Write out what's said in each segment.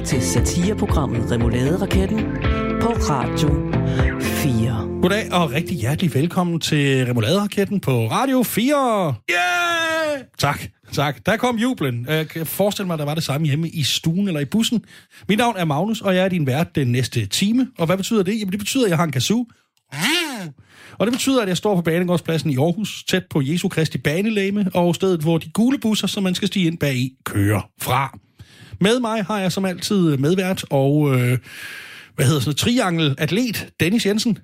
lytter til satireprogrammet Remouladeraketten på Radio 4. Goddag og rigtig hjertelig velkommen til Remouladeraketten på Radio 4. Yeah! Tak, tak. Der kom jublen. Jeg kan forestille mig, at der var det samme hjemme i stuen eller i bussen. Mit navn er Magnus, og jeg er din vært den næste time. Og hvad betyder det? Jamen det betyder, at jeg har en kazoo. Og det betyder, at jeg står på Banegårdspladsen i Aarhus, tæt på Jesu Kristi banelæme, og stedet, hvor de gule busser, som man skal stige ind bag i, kører fra. Med mig har jeg som altid medvært og, øh, hvad hedder sådan noget, triangel-atlet, Dennis Jensen.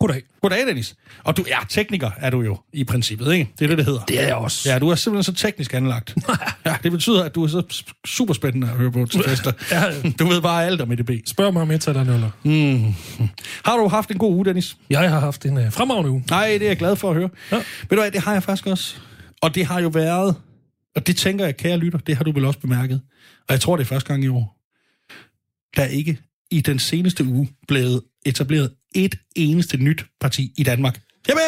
Goddag. Goddag, Dennis. Og du er tekniker, er du jo i princippet, ikke? Det er det, det hedder. Det er jeg også. Ja, du er simpelthen så teknisk anlagt. ja, det betyder, at du er så super spændende at høre på til fester. Ja. Du ved bare alt om EDB. Spørg mig om et der nuller. Mm. Har du haft en god uge, Dennis? Jeg har haft en uh, fremragende uge. Nej, det er jeg glad for at høre. Ja. Ved du hvad, det har jeg faktisk også. Og det har jo været, og det tænker jeg, kære lytter, det har du vel også bemærket. Og jeg tror, det er første gang i år. Der er ikke i den seneste uge blevet etableret et eneste nyt parti i Danmark. Jamen!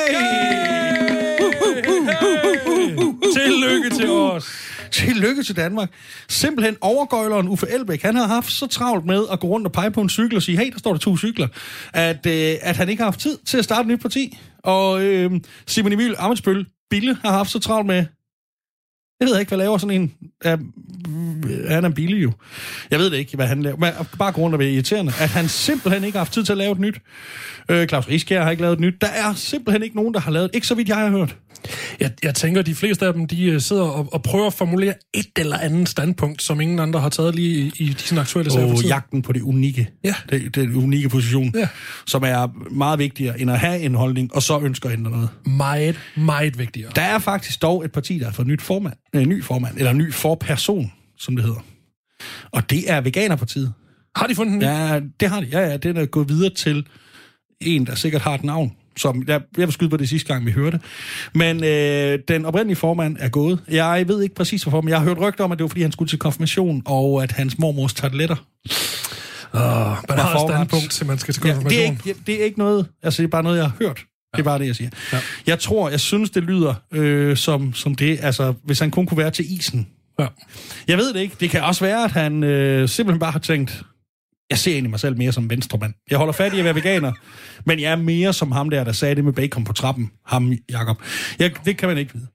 Tillykke til os. Tillykke til Danmark. Simpelthen overgøjleren Uffe Elbæk, han har haft så travlt med at gå rundt og pege på en cykel og sige, hey, der står der to cykler, at, øh, at han ikke har haft tid til at starte et nyt parti. Og øh, Simon Emil Amitsbøl Bille har haft så travlt med, jeg ved ikke, hvad laver sådan en... Uh, han er billig jo. Jeg ved det ikke, hvad han laver. Men bare grund af det irriterende, at han simpelthen ikke har haft tid til at lave et nyt. Uh, Claus Rieskjær har ikke lavet et nyt. Der er simpelthen ikke nogen, der har lavet Ikke så vidt jeg har hørt. Jeg, jeg tænker, at de fleste af dem, de øh, sidder og, og prøver at formulere et eller andet standpunkt, som ingen andre har taget lige i, i de aktuelle sager Og jagten på det unikke. Ja. Det, det unikke position. Ja. Som er meget vigtigere end at have en holdning, og så ønsker at ændre noget. Meget, meget vigtigere. Der er faktisk dog et parti, der har fået nyt formand, øh, ny formand, eller ny forperson, som det hedder. Og det er Veganerpartiet. Har de fundet den? Ja, det har de. Ja, ja, den er gået videre til en, der sikkert har et navn. Som, jeg, jeg vil skyde på det sidste gang, vi hørte. Men øh, den oprindelige formand er gået. Jeg ved ikke præcis hvorfor, men jeg har hørt rygter om, at det var, fordi han skulle til konfirmation, og at hans mormors tarteletter. Oh, man har et standpunkt til, man skal til Ja, det, er konfirmation. ikke, det er ikke noget, altså det er bare noget, jeg har hørt. Det er bare det, jeg siger. Ja. Jeg tror, jeg synes, det lyder øh, som, som det, altså hvis han kun kunne være til isen. Ja. Jeg ved det ikke. Det kan også være, at han øh, simpelthen bare har tænkt, jeg ser egentlig mig selv mere som venstremand. Jeg holder fat i at være veganer, men jeg er mere som ham der, der sagde det med bacon på trappen. Ham, Jakob. Jeg, det kan man ikke vide.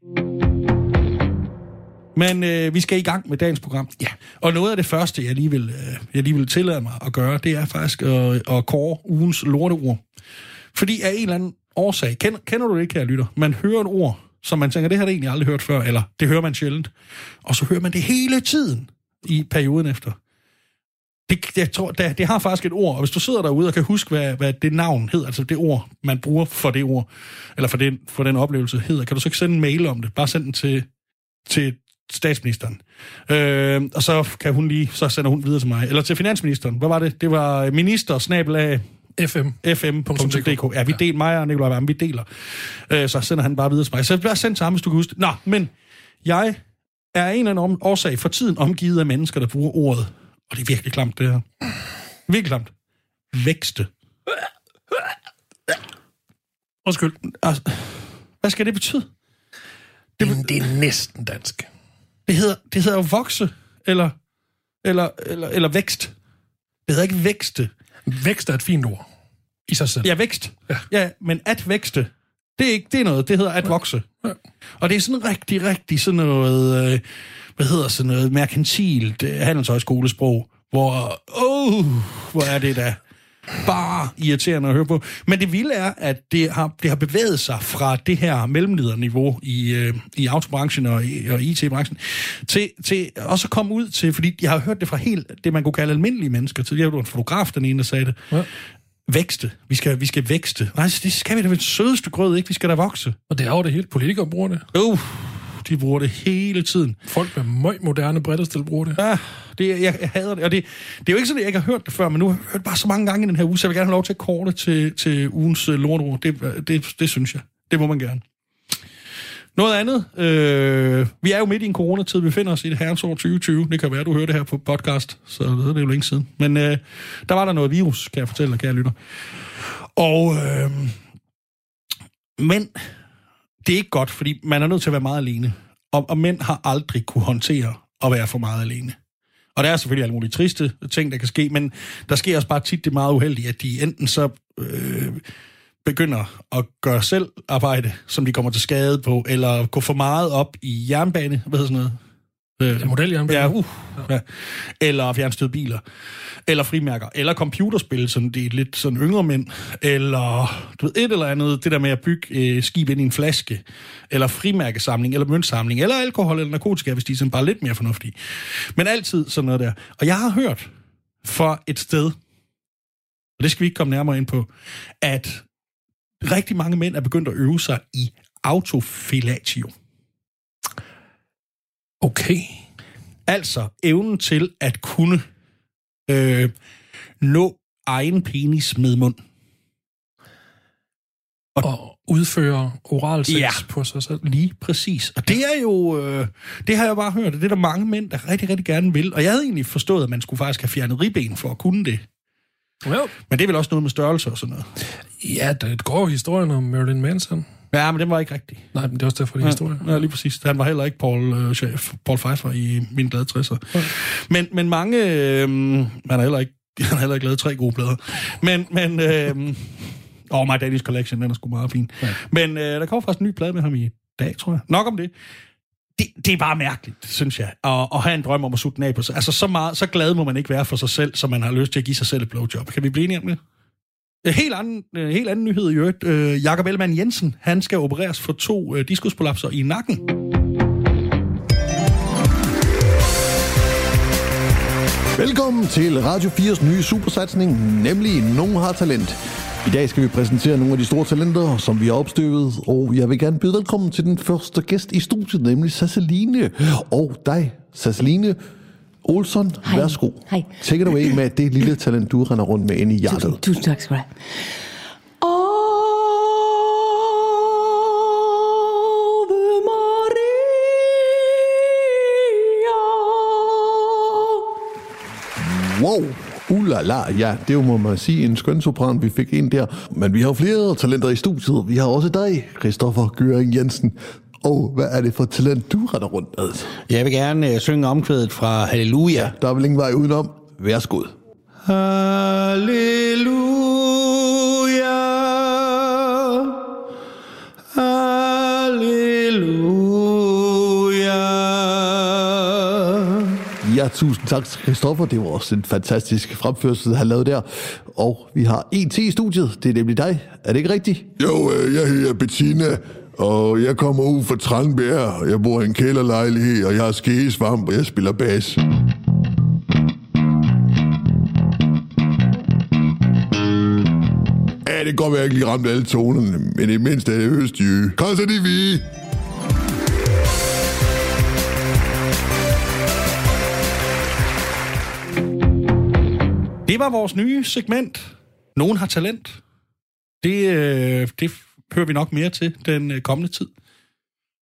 Men øh, vi skal i gang med dagens program. Ja. Og noget af det første, jeg lige vil, øh, jeg lige vil tillade mig at gøre, det er faktisk at, at kåre ugens lorteord. Fordi af en eller anden årsag, kender, kender du det ikke, kære lytter? Man hører et ord, som man tænker, det har jeg egentlig aldrig hørt før, eller det hører man sjældent. Og så hører man det hele tiden i perioden efter. Det, jeg tror, det, det har faktisk et ord, og hvis du sidder derude og kan huske, hvad, hvad det navn hedder, altså det ord, man bruger for det ord, eller for den, for den oplevelse hedder, kan du så ikke sende en mail om det? Bare send den til, til statsministeren. Øh, og så kan hun lige, så sender hun videre til mig. Eller til finansministeren. Hvad var det? Det var minister, snabel af FM. fm.dk. Ja, vi deler mig og Nikolaj Vammen, vi deler. Øh, så sender han bare videre til mig. Så bare send til ham, hvis du kan huske det. Nå, men jeg er en eller anden årsag for tiden omgivet af mennesker, der bruger ordet. Og det er virkelig klamt, det her. Virkelig klamt. Vækste. Undskyld. Altså, hvad skal det betyde? Det, det er næsten dansk. Det hedder, det hedder jo vokse, eller, eller, eller, eller vækst. Det hedder ikke vækste. Vækst er et fint ord i sig selv. Ja, vækst. Ja. ja men at vækste, det er ikke det er noget. Det hedder at vokse. Ja. Og det er sådan rigtig, rigtig sådan noget, øh, hvad hedder sådan noget, merkantilt øh, handelshøjskolesprog, hvor, åh, oh, hvor er det da bare irriterende at høre på. Men det vilde er, at det har, det har bevæget sig fra det her mellemlederniveau i, øh, i autobranchen og, og IT-branchen, til, til også at komme ud til, fordi jeg har hørt det fra helt det, man kunne kalde almindelige mennesker. Til jeg var en fotograf, den ene, der sagde det. Ja. Vækste. Vi skal, vi skal vækste. Nej, det skal vi da med det sødeste grød, ikke? Vi skal da vokse. Og det er jo det hele. Politikere bruger det. Uh, de bruger det hele tiden. Folk med møg moderne brættestil bruger det. Ja, det, jeg, jeg hader det. Og det, det er jo ikke sådan, at jeg ikke har hørt det før, men nu har jeg hørt bare så mange gange i den her uge, så jeg vil gerne have lov til at korte til, til ugens uh, lortord. Det, det, det synes jeg. Det må man gerne. Noget andet. Øh, vi er jo midt i en coronatid. Vi befinder os i det herrens år 2020. Det kan være, du hører det her på podcast, så det er jo længe siden. Men øh, der var der noget virus, kan jeg fortælle dig, kære lytter. Og, øh, men det er ikke godt, fordi man er nødt til at være meget alene. Og, og mænd har aldrig kunne håndtere at være for meget alene. Og der er selvfølgelig alle mulige triste ting, der kan ske, men der sker også bare tit det meget uheldige, at de enten så øh, begynder at gøre selv arbejde, som de kommer til skade på, eller gå for meget op i jernbane, hvad hedder sådan noget? Øh, modeljernbane. Ja, uh, ja. Eller fjernstøde biler. Eller frimærker. Eller computerspil, som det er lidt sådan yngre mænd. Eller du ved, et eller andet, det der med at bygge øh, skib ind i en flaske. Eller frimærkesamling, eller møntsamling. Eller alkohol eller narkotika, hvis de er sådan bare lidt mere fornuftige. Men altid sådan noget der. Og jeg har hørt fra et sted, og det skal vi ikke komme nærmere ind på, at rigtig mange mænd er begyndt at øve sig i autofilatio. Okay. Altså evnen til at kunne øh, nå egen penis med mund. Og, og udføre oral sex Ja. på sig selv. Lige præcis. Og det er jo, øh, det har jeg bare hørt, det er der mange mænd, der rigtig, rigtig gerne vil. Og jeg havde egentlig forstået, at man skulle faktisk have fjernet ribben for at kunne det. Jo. Men det er vel også noget med størrelse og sådan noget. Ja, der går historien om Marilyn Manson. Ja, men den var ikke rigtig. Nej, men det er også derfor, det er historie. Ja, lige præcis. Han var heller ikke Paul, øh, chef, Paul Pfeiffer i min glade 60'er. Men, men mange... Øh, han har heller ikke han har heller ikke lavet tre gode plader. Men, men øh, oh, My Daddy's Collection, den er sgu meget fin. Ja. Men øh, der kommer faktisk en ny plade med ham i dag, tror jeg. Nok om det. Det, det er bare mærkeligt, synes jeg, at, at have en drøm om at sutte den af på sig. Altså, så, meget, så glad må man ikke være for sig selv, som man har lyst til at give sig selv et blowjob. Kan vi blive enige om det? Øh, helt anden, øh, helt anden nyhed i øvrigt. Øh, Jakob Ellemann Jensen, han skal opereres for to diskuspolapser i nakken. Velkommen til Radio 4's nye supersatsning, nemlig Nogen har talent. I dag skal vi præsentere nogle af de store talenter, som vi har opstøvet, og jeg vil gerne byde velkommen til den første gæst i studiet, nemlig Sasseline. Og dig, Sasseline Olsson, Hej. værsgo. Hej. Take it away med det lille talent, du render rundt med inde i hjertet. Tusind, tusind tak skal du have. Wow, ulala, ja, det må man sige, en skøn sopran, vi fik ind der. Men vi har flere talenter i studiet. Vi har også dig, Christoffer Gøring Jensen. Og hvad er det for talent, du render rundt med? Jeg vil gerne øh, synge omkvædet fra Halleluja. Der er vel ingen vej udenom. Værsgo. Halleluja. Halleluja. Ja, tusind tak til Christoffer. Det var også en fantastisk fremførsel, han lavede der. Og vi har en til i studiet. Det er nemlig dig. Er det ikke rigtigt? Jo, øh, jeg hedder Bettina, og jeg kommer ud fra Tranbjerg. Jeg bor i en kælderlejlighed, og jeg har skegesvamp, og jeg spiller bas. Ja, det kan godt være, jeg ikke lige ramte alle tonerne, men i mindst er det østjyge. Kom så, de vi. Det var vores nye segment. Nogen har talent. Det, øh, det hører vi nok mere til den øh, kommende tid.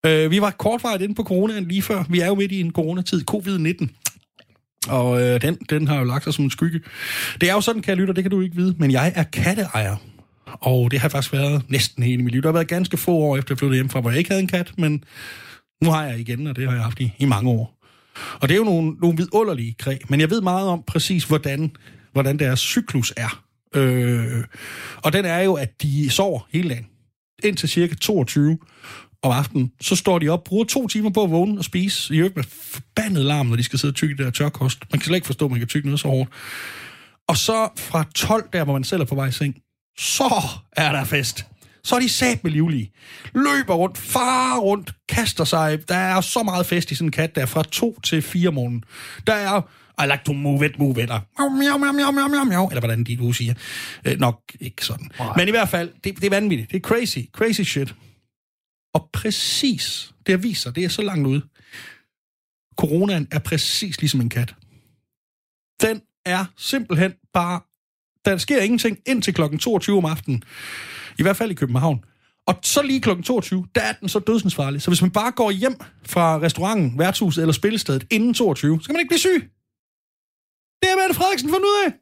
Øh, vi var kortvarigt inde på coronaen lige før. Vi er jo midt i en coronatid, covid-19. Og øh, den, den har jo lagt sig som en skygge. Det er jo sådan, kan jeg lytte, det kan du ikke vide, men jeg er katteejer. Og det har faktisk været næsten hele mit liv. Der har været ganske få år efter jeg flyttede hjem fra, hvor jeg ikke havde en kat, men nu har jeg igen, og det har jeg haft i, i mange år. Og det er jo nogle, nogle vidunderlige kræ, men jeg ved meget om præcis, hvordan, hvordan deres cyklus er. Øh, og den er jo, at de sover hele dagen. Indtil cirka 22 om aftenen. Så står de op, bruger to timer på at vågne og spise. I øvrigt med forbandet larm, når de skal sidde og tykke det der tørkost. Man kan slet ikke forstå, at man kan tykke noget så hårdt. Og så fra 12, der hvor man selv er på vej i seng, så er der fest. Så er de sat med livlige. Løber rundt, far rundt, kaster sig. Der er så meget fest i sådan en kat, der er fra 2 til 4 om morgenen. Der er, i like to move it, move it, eller miau, miau, miau, miau, miau, miau, eller hvordan de nu siger. Øh, nok ikke sådan. Men i hvert fald, det, det er vanvittigt. Det er crazy, crazy shit. Og præcis, det har vist sig, det er så langt ude. Coronaen er præcis ligesom en kat. Den er simpelthen bare... Der sker ingenting indtil klokken 22 om aftenen. I hvert fald i København. Og så lige klokken 22, der er den så dødsensfarlig. Så hvis man bare går hjem fra restauranten, værtshuset eller spillestedet inden 22, så kan man ikke blive syg. Det har Mette Frederiksen fundet ud af.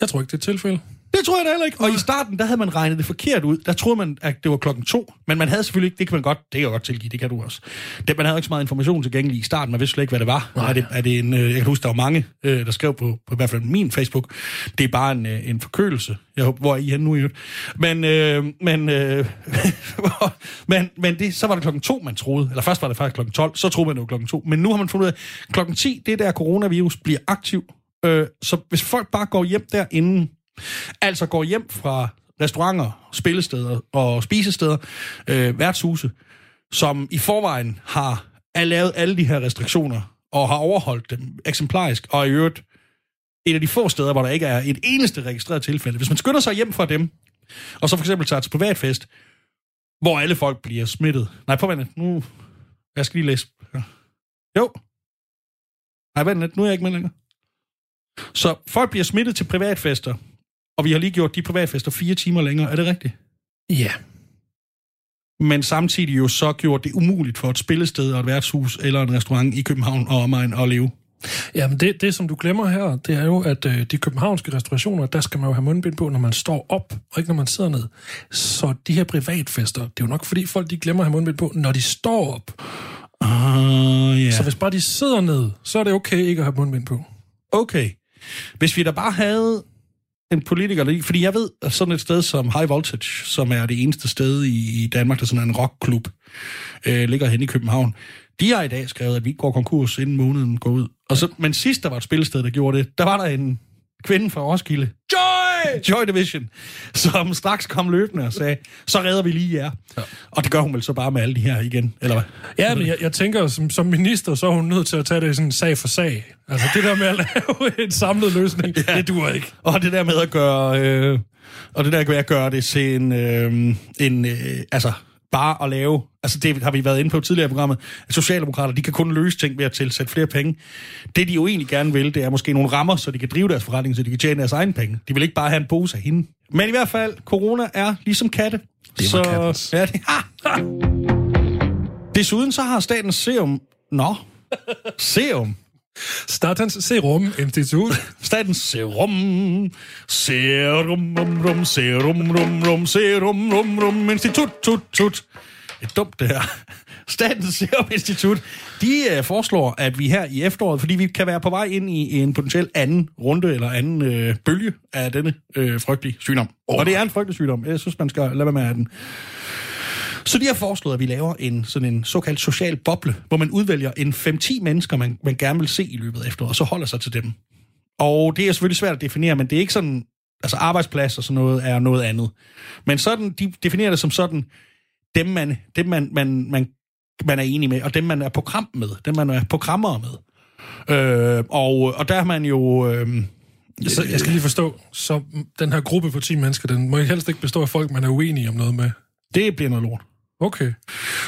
Jeg tror ikke, det er et tilfælde. Det tror jeg da heller ikke. Og i starten, der havde man regnet det forkert ud. Der troede man, at det var klokken to. Men man havde selvfølgelig ikke, det kan man godt, det kan jeg godt tilgive, det kan du også. Det, man havde ikke så meget information tilgængelig i starten. Man vidste slet ikke, hvad det var. Er det, er det en, øh, jeg kan huske, der var mange, øh, der skrev på, på i hvert fald min Facebook. Det er bare en, øh, en forkølelse. Jeg håber, hvor er I henne nu i øvrigt? Men, øh, men, øh, men, men det, så var det klokken to, man troede. Eller først var det faktisk klokken 12, så troede man, det var klokken to. Men nu har man fundet ud af, at klokken 10, det er der coronavirus bliver aktiv. Øh, så hvis folk bare går hjem derinde, altså går hjem fra restauranter, spillesteder og spisesteder, øh, værtshuse, som i forvejen har er lavet alle de her restriktioner og har overholdt dem eksemplarisk, og i øvrigt et af de få steder, hvor der ikke er et eneste registreret tilfælde. Hvis man skynder sig hjem fra dem, og så for eksempel tager til privatfest, hvor alle folk bliver smittet. Nej, på vent, nu... Jeg skal lige læse. Ja. Jo. Nej, vent lidt, nu er jeg ikke med længere. Så folk bliver smittet til privatfester, og vi har lige gjort de privatfester fire timer længere. Er det rigtigt? Ja. Men samtidig jo så gjort det umuligt for et spillested og et værtshus eller en restaurant i København og omegn at leve. Jamen det, det, som du glemmer her, det er jo, at øh, de københavnske restaurationer, der skal man jo have mundbind på, når man står op, og ikke når man sidder ned. Så de her privatfester, det er jo nok fordi folk, de glemmer at have mundbind på, når de står op. Ah, ja. Så hvis bare de sidder ned, så er det okay ikke at have mundbind på. Okay. Hvis vi da bare havde en politiker, der- fordi jeg ved, at sådan et sted som High Voltage, som er det eneste sted i, i Danmark, der er sådan en rockklub, øh, ligger hen i København, de har i dag skrevet, at vi går konkurs, inden måneden går ud. Og så, men sidst der var et spillested, der gjorde det, der var der en kvinde fra Roskilde, Joy! Joy Division, som straks kom løbende og sagde, så redder vi lige jer. Ja. Og det gør hun vel så bare med alle de her igen, eller hvad? Ja, men jeg, jeg tænker, som, som minister, så er hun nødt til at tage det sådan sag for sag. Altså det der med at lave en samlet løsning, ja. det duer ikke. Og det der med at gøre, øh, og det der med at gøre det til en, øh, en øh, altså bare at lave, altså det har vi været inde på tidligere i programmet, at Socialdemokrater, de kan kun løse ting ved at tilsætte flere penge. Det de jo egentlig gerne vil, det er måske nogle rammer, så de kan drive deres forretning, så de kan tjene deres egen penge. De vil ikke bare have en pose af hende. Men i hvert fald, corona er ligesom katte. Det kattens. Ja, det, ha, ha. Desuden så har Statens Serum... Nå, Serum. Statens Serum Institut. Statens Serum, Serum, rum, rum, Serum, rum, rum, Serum, rum, rum, Institut, tut, tut. Det er dumt, det her. Statens Serum Institut, de øh, foreslår, at vi her i efteråret, fordi vi kan være på vej ind i en potentiel anden runde eller anden øh, bølge af denne øh, frygtelige sygdom. Oh. Og det er en frygtelig sygdom. Jeg synes, man skal lade være med at have den. Så de har foreslået, at vi laver en, sådan en såkaldt social boble, hvor man udvælger en 5-10 mennesker, man, man gerne vil se i løbet af efteråret, og så holder sig til dem. Og det er selvfølgelig svært at definere, men det er ikke sådan, altså arbejdsplads og sådan noget er noget andet. Men sådan, de definerer det som sådan, dem man, dem man, man, man, man er enig med, og dem man er program med, dem man er programmer med. Øh, og, og der har man jo... Øh, Så jeg skal lige forstå, så den her gruppe på 10 mennesker, den må helst ikke bestå af folk, man er uenige om noget med. det bliver noget lort. Okay.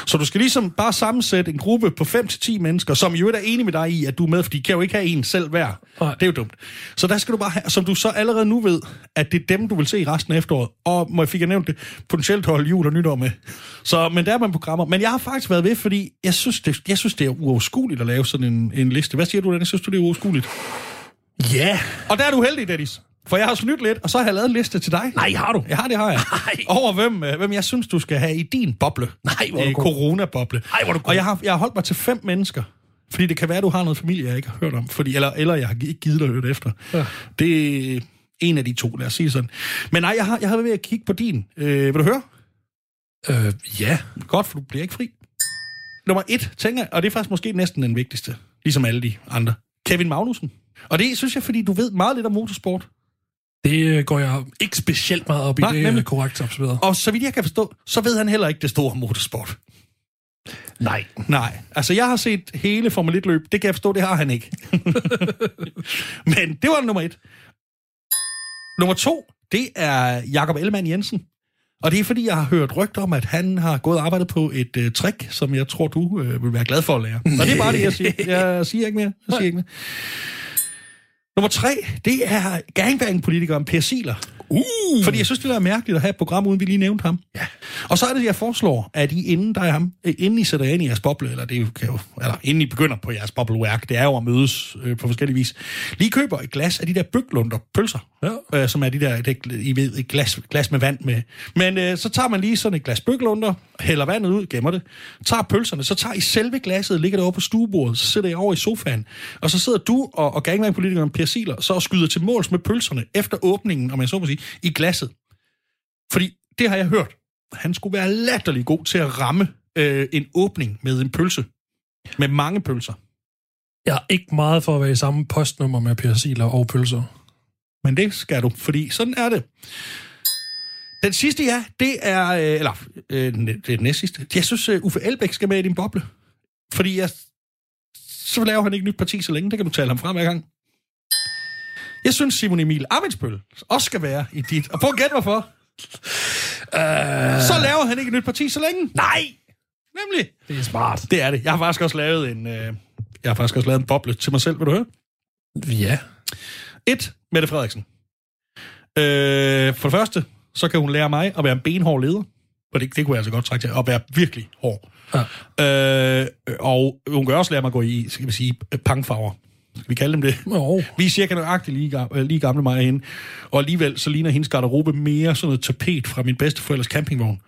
Så du skal ligesom bare sammensætte en gruppe på 5-10 mennesker, som jo er enige med dig i, at du er med, fordi de kan jo ikke have en selv hver. Nej. Det er jo dumt. Så der skal du bare have, som du så allerede nu ved, at det er dem, du vil se i resten af efteråret. Og må jeg fik jeg nævnt det, potentielt holde jul og nytår med. Så, men der er man programmer. Men jeg har faktisk været ved, fordi jeg synes, det, jeg synes, det er uoverskueligt at lave sådan en, en liste. Hvad siger du, Dennis? Synes du, det er uoverskueligt? Ja. Og der er du heldig, Dennis. For jeg har snydt lidt, og så har jeg lavet en liste til dig. Nej, har du? Ja, det har jeg. Nej. Over hvem, øh, hvem jeg synes, du skal have i din boble. Nej, hvor er du Øh, god. Corona-boble. Ej, hvor er du god. Og jeg har, jeg har holdt mig til fem mennesker. Fordi det kan være, at du har noget familie, jeg ikke har hørt om. Fordi, eller, eller jeg har ikke givet dig at høre det efter. Ja. Det er en af de to, lad os sige sådan. Men nej, jeg har, jeg har været ved at kigge på din. Øh, vil du høre? Øh, ja. Godt, for du bliver ikke fri. Nummer et, tænker jeg, og det er faktisk måske næsten den vigtigste, ligesom alle de andre. Kevin Magnussen. Og det synes jeg, fordi du ved meget lidt om motorsport. Det øh, går jeg ikke specielt meget op i. Nej, det er nemlig. korrekt observeret. Og så vidt jeg kan forstå, så ved han heller ikke det store motorsport. Nej. Nej, altså jeg har set hele Formel 1-løb. Det kan jeg forstå, det har han ikke. Men det var nummer et. Nummer to, det er Jakob Ellemann Jensen. Og det er fordi, jeg har hørt rygter om, at han har gået og arbejdet på et uh, trick, som jeg tror, du uh, vil være glad for at lære. Og det er bare det, jeg siger. Jeg siger ikke mere. Jeg siger ikke mere. Nummer tre, det er gangbang-politikeren Per Siler. Uh. Fordi jeg synes, det er mærkeligt at have et program, uden vi lige nævnte ham. Ja. Og så er det, jeg foreslår, at I inden, der er ham, øh, inden I sætter jer ind i jeres boble, eller, det kan jo, eller inden I begynder på jeres bobleværk, det er jo at mødes øh, på forskellige vis, lige køber et glas af de der byglunder pølser, ja. øh, som er de der, det, I ved, et glas, glas med vand med. Men øh, så tager man lige sådan et glas byglunder, hælder vandet ud, gemmer det, tager pølserne, så tager I selve glasset, ligger det over på stuebordet, så sætter I over i sofaen, og så sidder du og, og gangman-politikeren Per Siler, så og skyder til måls med pølserne efter åbningen, om jeg så må sige, i glasset. Fordi det har jeg hørt. Han skulle være latterlig god til at ramme øh, en åbning med en pølse. Med mange pølser. Jeg er ikke meget for at være i samme postnummer med Per Siler og pølser. Men det skal du, fordi sådan er det. Den sidste, ja, det er... Øh, eller, øh, det er den næste sidste. Jeg synes, uh, Uffe Elbæk skal med i din boble. Fordi jeg, så laver han ikke nyt parti så længe. Det kan du tale ham frem hver gang. Jeg synes, Simon Emil Amitsbøl også skal være i dit. Og prøv at gætte, hvorfor. Uh... Så laver han ikke et nyt parti så længe. Nej! Nemlig. Det er smart. Det er det. Jeg har faktisk også lavet en, øh, jeg har faktisk også lavet en boble til mig selv. Vil du høre? Ja. Et, Mette Frederiksen. Øh, for det første, så kan hun lære mig at være en benhård leder. For det, det kunne jeg altså godt trække til. At være virkelig hård. Ja. Øh, og hun kan også lære mig at gå i, skal vi sige, pangfarver. Skal vi kalde dem det? Jo. Vi er cirka nøjagtigt lige, ga- lige gamle mig hende. Og alligevel så ligner hendes garderobe mere sådan noget tapet fra min bedsteforældres campingvogn.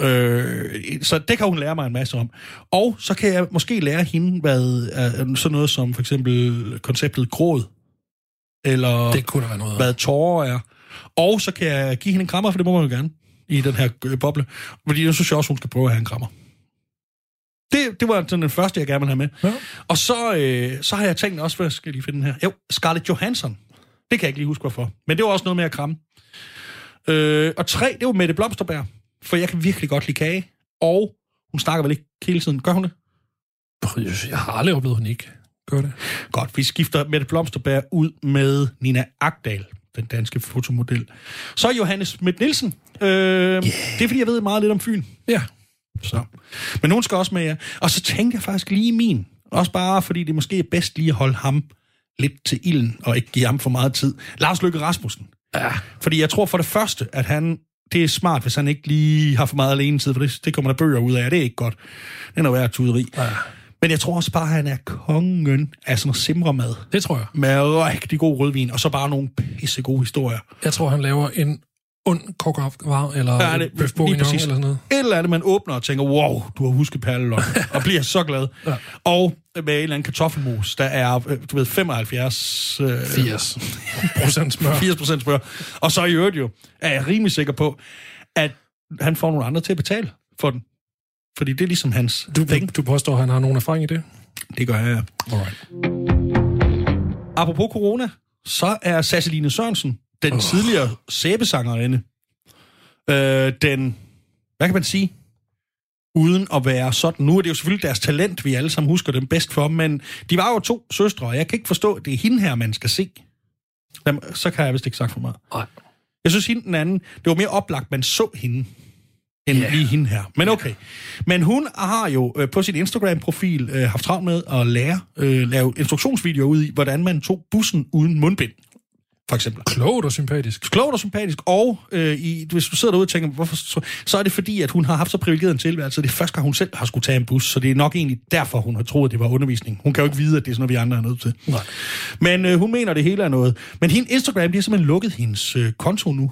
Øh, så det kan hun lære mig en masse om. Og så kan jeg måske lære hende, hvad øh, sådan noget som for eksempel konceptet gråd, eller Det kunne være noget. hvad tårer er. Og så kan jeg give hende en krammer, for det må man jo gerne i den her øh, boble. Fordi jeg synes jeg også, hun skal prøve at have en krammer. Det, det var sådan den første, jeg gerne vil have med. Ja. Og så, øh, så har jeg tænkt også, hvad skal jeg lige finde den her? Jo, Scarlett Johansson. Det kan jeg ikke lige huske, hvorfor. Men det var også noget med at kramme. Øh, og tre, det var Mette Blomsterberg. For jeg kan virkelig godt lide kage. Og hun snakker vel ikke hele tiden. Gør hun det? Jeg har aldrig oplevet, hun ikke gør det. Godt, vi skifter Mette Blomsterberg ud med Nina Agdal, den danske fotomodel. Så Johannes Schmidt Nielsen. Øh, yeah. Det er fordi, jeg ved meget lidt om Fyn. Ja. Så. Men hun skal også med, ja. Og så tænkte jeg faktisk lige min. Også bare fordi det måske er bedst lige at holde ham lidt til ilden, og ikke give ham for meget tid. Lars Løkke Rasmussen. Ja. Fordi jeg tror for det første, at han det er smart, hvis han ikke lige har for meget alene tid, for det, det kommer der bøger ud af, det er ikke godt. Det er noget værd tuderi. Ja. Men jeg tror også bare, at han er kongen af sådan noget simremad. Det tror jeg. Med rigtig god rødvin, og så bare nogle pisse gode historier. Jeg tror, han laver en ond kokkervar, eller Ja, ja, det- bøf lige bourguignon, præcis. eller sådan noget. Et eller andet, man åbner og tænker, wow, du har husket perleløg, og bliver så glad. ja. Og med en eller anden kartoffelmos, der er, øh, du ved, 75... Øh, 80 procent smør. 80 procent smør. Og så i øvrigt jo, er jeg rimelig sikker på, at han får nogle andre til at betale for den. Fordi det er ligesom hans Du, penge. du påstår, at han har nogen erfaring i det? Det gør jeg. Alright. Apropos corona, så er Sasseline Sørensen, den oh. tidligere sæbesangerinde, øh, den, hvad kan man sige, uden at være sådan. Nu er det jo selvfølgelig deres talent, vi alle sammen husker dem bedst for, men de var jo to søstre, og jeg kan ikke forstå, at det er hende her, man skal se. Jamen, så kan jeg vist ikke sagt for meget. Nej. Jeg synes, hende den anden, det var mere oplagt, man så hende, end yeah. lige hende her. Men okay. Men hun har jo øh, på sin Instagram-profil øh, haft travlt med at lære, øh, lave instruktionsvideoer ud i, hvordan man tog bussen uden mundbind, for eksempel. Klogt og sympatisk. Klogt og sympatisk, og øh, i, hvis du sidder derude og tænker, hvorfor, så, så er det fordi, at hun har haft så privilegeret en tilværelse, det er første gang, hun selv har skulle tage en bus, så det er nok egentlig derfor, hun har troet, at det var undervisning. Hun kan jo ikke vide, at det er sådan noget, vi andre er nødt til. Nej. Men øh, hun mener, det hele er noget. Men hende Instagram, de har simpelthen lukket hendes øh, konto nu.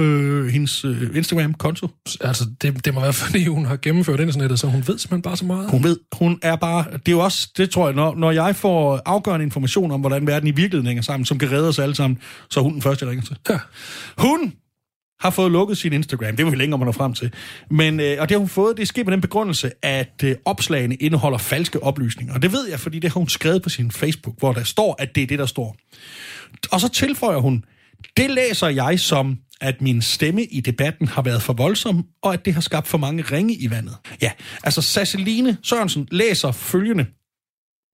Øh, hendes øh, Instagram-konto. Altså, det, det må være, fordi hun har gennemført internettet, så hun ved simpelthen bare så meget. Hun ved, hun er bare... Det er jo også, det tror jeg, når, når jeg får afgørende information om, hvordan verden i virkeligheden hænger sammen, som kan redde os alle sammen, så er hun den første, jeg ringer til. Ja. Hun har fået lukket sin Instagram. Det var vi længere, man når frem til. Men, øh, og det har hun fået, det sker med den begrundelse, at øh, opslagene indeholder falske oplysninger. Og det ved jeg, fordi det har hun skrevet på sin Facebook, hvor der står, at det er det, der står. Og så tilføjer hun, det læser jeg som, at min stemme i debatten har været for voldsom, og at det har skabt for mange ringe i vandet. Ja, altså Sasseline Sørensen læser følgende.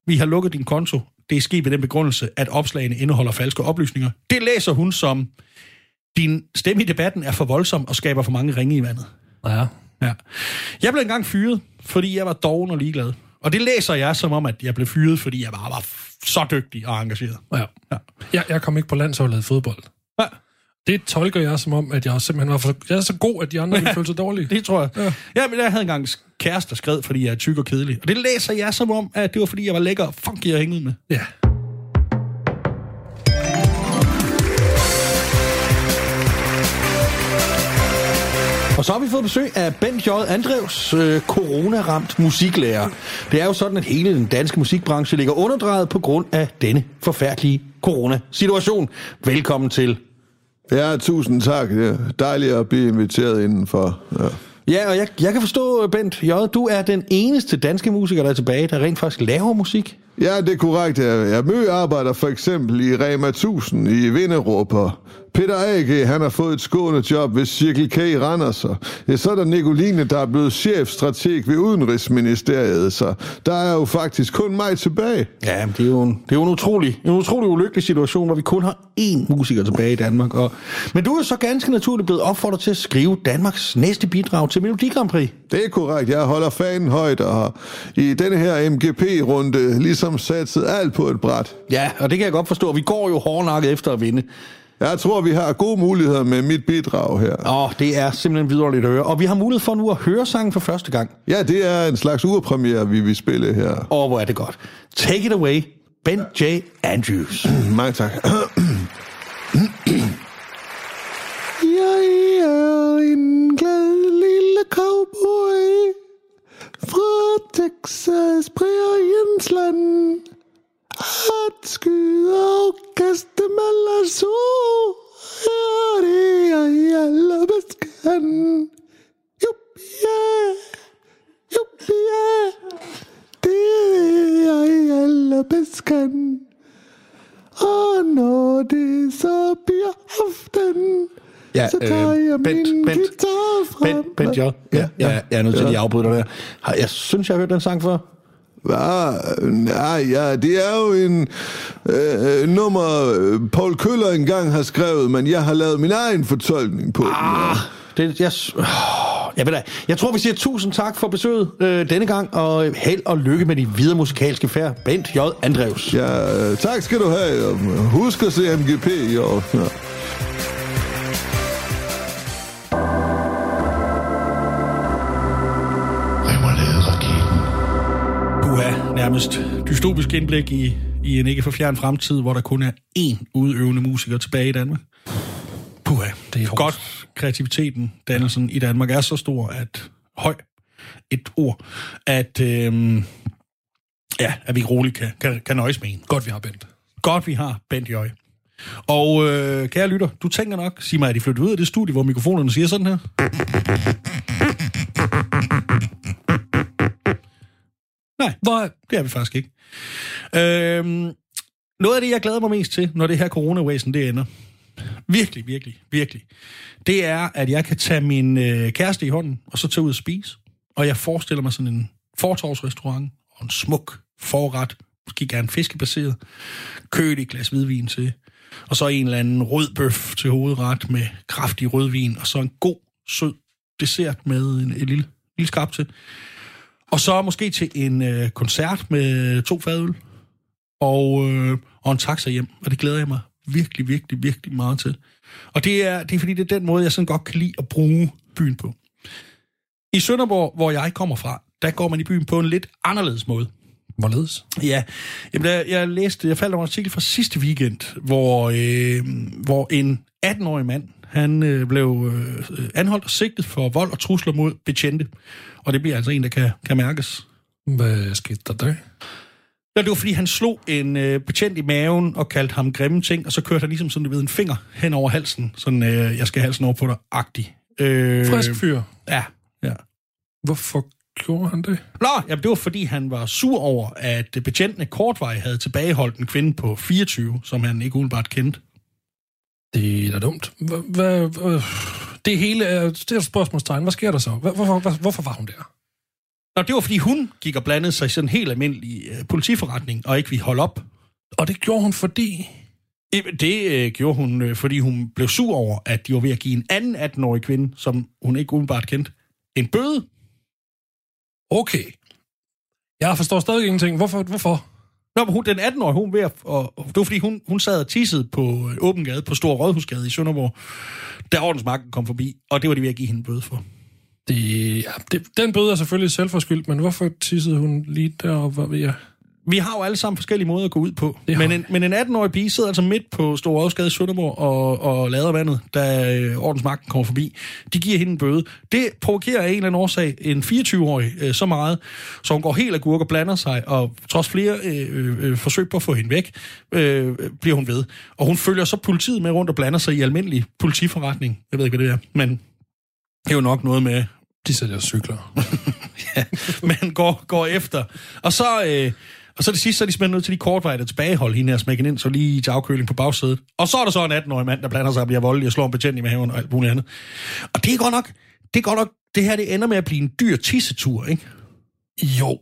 Vi har lukket din konto. Det er sket ved den begrundelse, at opslagene indeholder falske oplysninger. Det læser hun som, din stemme i debatten er for voldsom og skaber for mange ringe i vandet. Ja. Ja. Jeg blev engang fyret, fordi jeg var doven og ligeglad. Og det læser jeg som om, at jeg blev fyret, fordi jeg bare var f- så dygtig og engageret. ja. Ja. Jeg, jeg kom ikke på landsholdet i fodbold. Ja. Det tolker jeg som om, at jeg simpelthen var for, jeg er så god, at de andre ville føle sig dårlige. Det tror jeg. Ja. ja, men jeg havde engang kæreste, der skrev, fordi jeg er tyk og kedelig. Og det læser jeg som om, at det var, fordi jeg var lækker og funky at hænge ud med. Ja. Og så har vi fået besøg af Bent J. Andrevs, øh, coronaramt musiklærer. Det er jo sådan, at hele den danske musikbranche ligger underdrejet på grund af denne forfærdelige coronasituation. Velkommen til. Ja, tusind tak. Det er dejligt at blive inviteret indenfor. Ja. Ja, og jeg, jeg kan forstå, Bent J., du er den eneste danske musiker, der er tilbage, der rent faktisk laver musik. Ja, det er korrekt. Jeg, jeg mø arbejder for eksempel i Rema 1000 i Vinderup, og Peter A.G. han har fået et skående job ved Circle K i Randers. Og ja, så er der Nicoline, der er blevet chefstrateg ved Udenrigsministeriet, så der er jo faktisk kun mig tilbage. Ja, det er jo en, det er jo en, utrolig, en utrolig ulykkelig situation, hvor vi kun har én musiker tilbage i Danmark. Og, men du er så ganske naturligt blevet opfordret til at skrive Danmarks næste bidrag til Melodi Grand Prix. Det er korrekt. Jeg holder fanen højt, og i denne her MGP-runde ligesom satset alt på et bræt. Ja, og det kan jeg godt forstå. Vi går jo hårdnakket efter at vinde. Jeg tror, vi har gode muligheder med mit bidrag her. Åh, det er simpelthen vidunderligt at høre. Og vi har mulighed for nu at høre sangen for første gang. Ja, det er en slags urpremiere, vi vil spille her. Åh, hvor er det godt. Take it away, Ben J. Andrews. Mange tak. Jeg er en glad lille cowboy fra Texas præriensland. At skyde og kaste med lasso, er det jeg allerbedst kan. Juppie, juppie, det er jeg allerbedst kan. Og når det så bliver aften, Ja, så tager øh, jeg Bent, min Bent, guitar frem. Bent, Bent J. Ja, Ja, ja, jeg er nødt til at Ja. lige afbryde dig der. Jeg synes, jeg har hørt den sang før. Hvad? Nej, ja, det er jo en øh, øh, nummer, øh, Paul Køller engang har skrevet, men jeg har lavet min egen fortolkning på den. Ah, det, jeg, åh, jeg, ved da, jeg tror, vi siger tusind tak for besøget øh, denne gang, og held og lykke med de videre musikalske færd. Bent J. Andrews. Ja, øh, tak skal du have. Husk at se MGP i år. Ja. Er nærmest dystopisk indblik i, i en ikke for fjern fremtid, hvor der kun er én udøvende musiker tilbage i Danmark. Puha, det er godt kreativiteten, dannelsen i Danmark er så stor, at høj et ord, at, øhm, ja, at vi roligt kan, kan, kan nøjes med en. Godt, vi har Bent. Godt, vi har Bent Jøj. Og øh, kære lytter, du tænker nok, sig mig, at de flyttet ud af det studie, hvor mikrofonerne siger sådan her? Nej, Hvor, det er vi faktisk ikke. Øhm, noget af det, jeg glæder mig mest til, når det her corona det ender, virkelig, virkelig, virkelig, det er, at jeg kan tage min øh, kæreste i hånden, og så tage ud og spise. Og jeg forestiller mig sådan en fortorvsrestaurant, og en smuk forret, måske gerne fiskebaseret, kølig glas hvidvin til, og så en eller anden rød bøf til hovedret med kraftig rødvin, og så en god, sød dessert med en, en lille, lille skrab til. Og så måske til en øh, koncert med to fadøl og, øh, og en taxa hjem. Og det glæder jeg mig virkelig, virkelig, virkelig meget til. Og det er, det er fordi, det er den måde, jeg sådan godt kan lide at bruge byen på. I Sønderborg, hvor jeg kommer fra, der går man i byen på en lidt anderledes måde. hvorledes? Ja, Jamen, jeg, jeg læste, jeg faldt over en artikel fra sidste weekend, hvor, øh, hvor en 18-årig mand, han øh, blev øh, anholdt og sigtet for vold og trusler mod betjente. Og det bliver altså en, der kan, kan mærkes. Hvad skete der der? Ja, det var fordi, han slog en øh, betjent i maven og kaldte ham grimme ting, og så kørte han ligesom sådan, du ved, en finger hen over halsen. Sådan, øh, jeg skal halsen over på dig, agtig. Øh, Frisk fyr. Ja, ja. Hvorfor gjorde han det? Nå, jamen, det var fordi, han var sur over, at betjentene kortvej havde tilbageholdt en kvinde på 24, som han ikke umiddelbart kendte. Det er da dumt. Hvad, det hele er, det er et spørgsmålstegn. Hvad sker der så? Hvorfor, hvad, hvorfor var hun der? Nå, det var fordi, hun gik og blandede sig i sådan en helt almindelig øh, politiforretning, og ikke vi holde op. Og det gjorde hun, fordi... Det øh, gjorde hun, øh, fordi hun blev sur over, at de var ved at give en anden 18-årig kvinde, som hun ikke umiddelbart kendte, en bøde. Okay. Jeg forstår stadig ingenting. Hvorfor? Hvorfor? Nå, men hun, den 18-årige, hun ved at, og, og det var fordi, hun, hun sad og tissede på øh, åben gade, på Stor Rådhusgade i Sønderborg, da ordensmagten kom forbi, og det var de ved at give hende bøde for. Det, ja, det, den bøde er selvfølgelig selvforskyldt, men hvorfor tissede hun lige deroppe? Ja. Vi har jo alle sammen forskellige måder at gå ud på. Men en, men en 18-årig pige sidder altså midt på Stor Rådhusgade i Sønderborg og, og lader vandet, da øh, ordensmagten kommer forbi. De giver hende en bøde. Det provokerer af en eller anden årsag en 24-årig øh, så meget, så hun går helt af gurk og blander sig, og trods flere øh, øh, forsøg på at få hende væk, øh, bliver hun ved. Og hun følger så politiet med rundt og blander sig i almindelig politiforretning. Jeg ved ikke, hvad det er, men det er jo nok noget med, De sælger cykler. ja, men går, går efter. Og så, øh, og så det sidste, så er de simpelthen nødt til de kortveje at tilbageholde hende her smækken ind, så lige til afkøling på bagsædet. Og så er der så en 18-årig mand, der blander sig og bliver voldelig og slår en betjent i maven og alt muligt andet. Og det er godt nok, det er godt nok, det her det ender med at blive en dyr tissetur, ikke? Jo.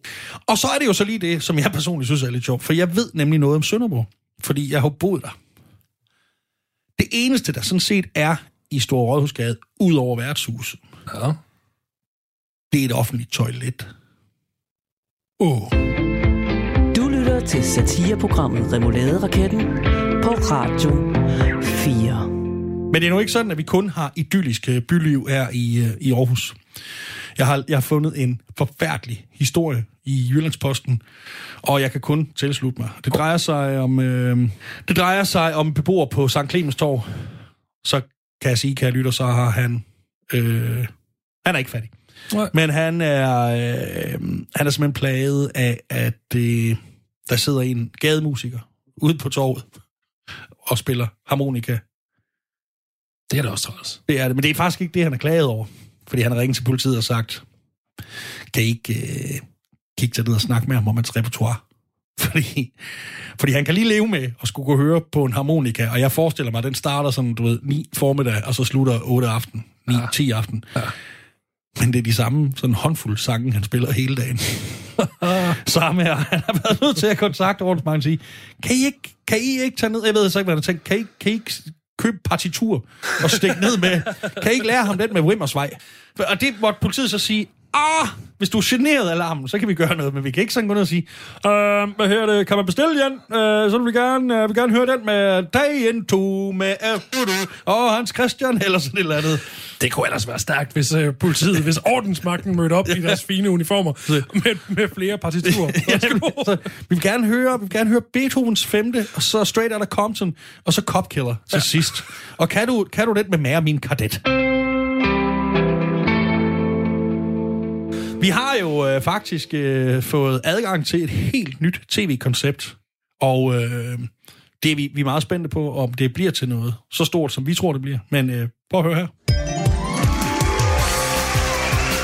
Og så er det jo så lige det, som jeg personligt synes er lidt sjovt, for jeg ved nemlig noget om Sønderborg, fordi jeg har boet der. Det eneste, der sådan set er i Stor Rådhusgade, ud over værtshuset, Ja. det er et offentligt toilet. Åh. Oh. Lytter til satireprogrammet Remouladeraketten på Radio 4. Men det er nu ikke sådan, at vi kun har idyllisk øh, byliv her i, øh, i Aarhus. Jeg har, jeg har fundet en forfærdelig historie i Jyllandsposten, og jeg kan kun tilslutte mig. Det drejer sig om, øh, det drejer sig om en beboer på St. Clemens Torv. Så kan jeg sige, kan jeg lytte, så har han... Øh, han er ikke fattig. Nej. Men han er, øh, han er simpelthen plaget af, at øh, der sidder en gademusiker ude på torvet og spiller harmonika Det er da også træls. det er det, men det er faktisk ikke det, han er klaget over. Fordi han ringet til politiet og sagt, kan I ikke øh, kigge til ned og snakke med ham om hans repertoire? Fordi, fordi han kan lige leve med at skulle gå høre på en harmonika, og jeg forestiller mig, at den starter sådan, du ved, 9 formiddag, og så slutter 8 aften, 9-10 ja. aften. Ja. Men det er de samme sådan håndfuld sange, han spiller hele dagen. ham her, han har været nødt til at kontakte ordensmagten og sige, kan I ikke, kan I ikke tage ned, jeg ved så ikke, hvad han har tænkt, kan I, kan I ikke købe partitur og stikke ned med, kan I ikke lære ham den med Wimmersvej? Og det måtte politiet så sige, ah, hvis du er generet af larmen, så kan vi gøre noget, men vi kan ikke sådan gå ned og sige, øh, hvad her det, kan man bestille igen? Øh, så vil vi gerne, øh, vil gerne høre den med Day Into med øh, og Hans Christian, eller sådan et eller andet. Det kunne ellers være stærkt, hvis uh, politiet, hvis ordensmagten mødte op i deres fine uniformer med, med flere partiturer. Ja, så, vi vil gerne høre, vi vil gerne høre Beethovens femte, og så Straight Outta Compton, og så Cop Killer til ja. sidst. Og kan du, kan du det med Mare Min Kadet? Vi har jo øh, faktisk øh, fået adgang til et helt nyt tv-koncept, og øh, det er vi, vi er meget spændte på, om det bliver til noget så stort, som vi tror, det bliver. Men øh, prøv at høre her.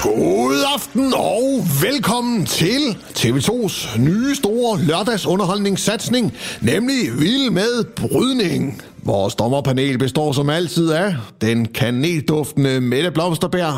God aften og velkommen til TV2's nye store lørdagsunderholdningssatsning, nemlig Vild med Brydning. Vores dommerpanel består som altid af den kanelduftende Mette Blomsterberg,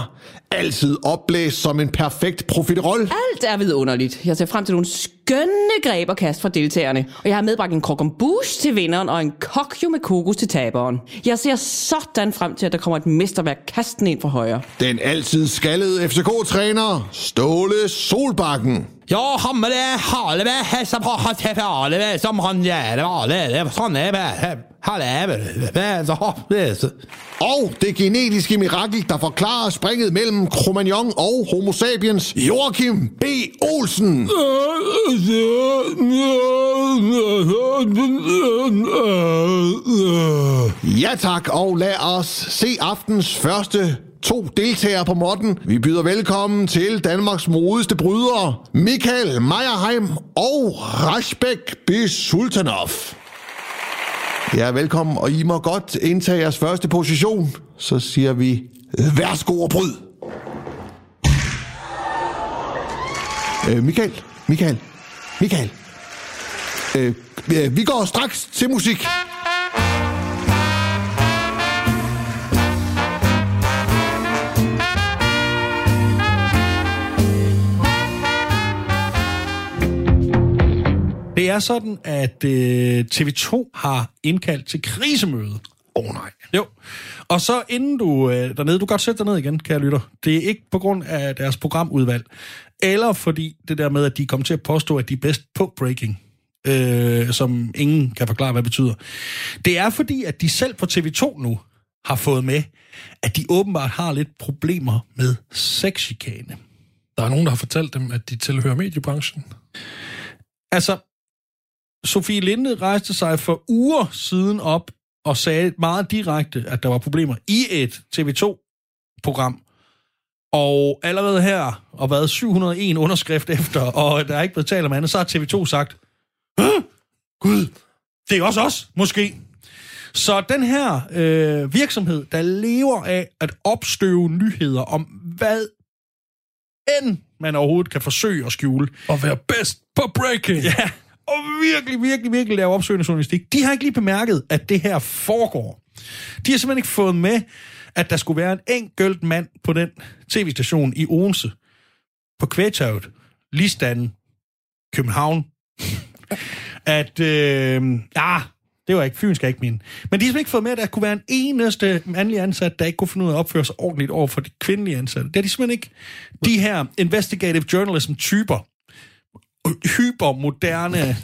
altid opblæst som en perfekt profiterol. Alt er vidunderligt. Jeg ser frem til nogle skønne greb og kast fra deltagerne. Og jeg har medbragt en krokombouche til vinderen og en kokjo med kokos til taberen. Jeg ser sådan frem til, at der kommer et mesterværk kasten ind fra højre. Den altid skaldede FCK-træner, Ståle Solbakken. Ja, han med det hale med hessa på hans hale med som han gjør det alle det sånn er det hale med så hopp Og det genetiske mirakel, der forklarer springet mellem Cro-Magnon og Homo sapiens, Joachim B. Olsen. Ja tak, og lad os se aftens første to deltagere på modden. Vi byder velkommen til Danmarks modigste brydere, Michael Meyerheim og Rashbek Besultanov. Ja, velkommen, og I må godt indtage jeres første position. Så siger vi, værsgo og bryd. Øh, Michael, Michael, Michael. Øh, øh, vi går straks til musik. Det er sådan, at øh, TV2 har indkaldt til krisemøde. Åh oh, nej. Jo. Og så inden du øh, dernede, du kan godt sætte dig ned igen, kære lytter. Det er ikke på grund af deres programudvalg, eller fordi det der med, at de kommer til at påstå, at de er bedst på breaking. øh, som ingen kan forklare, hvad det betyder. Det er fordi, at de selv på TV2 nu har fået med, at de åbenbart har lidt problemer med sexchikane. Der er nogen, der har fortalt dem, at de tilhører mediebranchen. Altså, Sofie Linde rejste sig for uger siden op og sagde meget direkte, at der var problemer i et TV2-program. Og allerede her, og været 701 underskrift efter, og der er ikke blevet talt om andet, så har TV2 sagt, "Hå? Gud, det er også os, måske. Så den her øh, virksomhed, der lever af at opstøve nyheder om, hvad end man overhovedet kan forsøge at skjule, Og være bedst på breaking. Ja, og virkelig, virkelig, virkelig lave opsøgende journalistik. De har ikke lige bemærket, at det her foregår. De har simpelthen ikke fået med, at der skulle være en enkelt mand på den tv-station i Odense, på Kvægtaget, Listan, København, at, øh, ja, det var ikke, Fyn skal ikke mene. Men de har simpelthen ikke fået med, at der kunne være en eneste mandlig ansat, der ikke kunne finde ud af at opføre sig ordentligt over for de kvindelige ansatte. Det er de simpelthen ikke. De her investigative journalism-typer, hypermoderne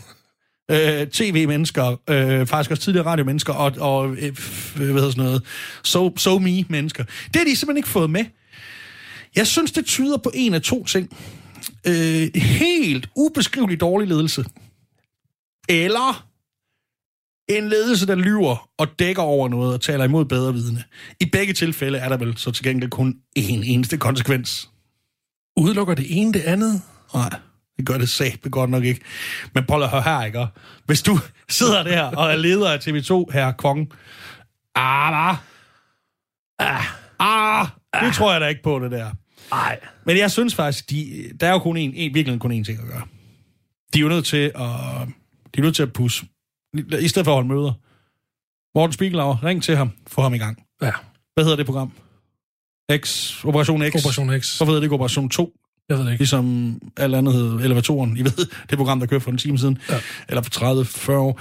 øh, tv-mennesker, øh, faktisk også tidligere radiomennesker, og, og øh, hvad hedder sådan noget, so, so me-mennesker. Det har de simpelthen ikke fået med. Jeg synes, det tyder på en af to ting. Øh, helt ubeskrivelig dårlig ledelse. Eller en ledelse, der lyver og dækker over noget og taler imod bedre vidne. I begge tilfælde er der vel så til gengæld kun én eneste konsekvens. Udelukker det ene det andet? Nej, det gør det satme godt nok ikke. Men prøv at høre her, ikke? Hvis du sidder der og er leder af TV2, her Kong, ah, ah, ah, det tror jeg da ikke på, det der. Nej. Men jeg synes faktisk, de, der er jo kun en, en, virkelig kun én ting at gøre. De er jo nødt til at, de er nødt til at pusse. I stedet for at holde møder. Morten Spiegelauer, ring til ham, få ham i gang. Ja. Hvad hedder det program? X, Operation X. Operation X. Hvorfor hedder det ikke Operation 2? Jeg ved det ikke. Ligesom alt andet hed Elevatoren. I ved, det program, der kørte for en time siden. Ja. Eller for 30-40 år.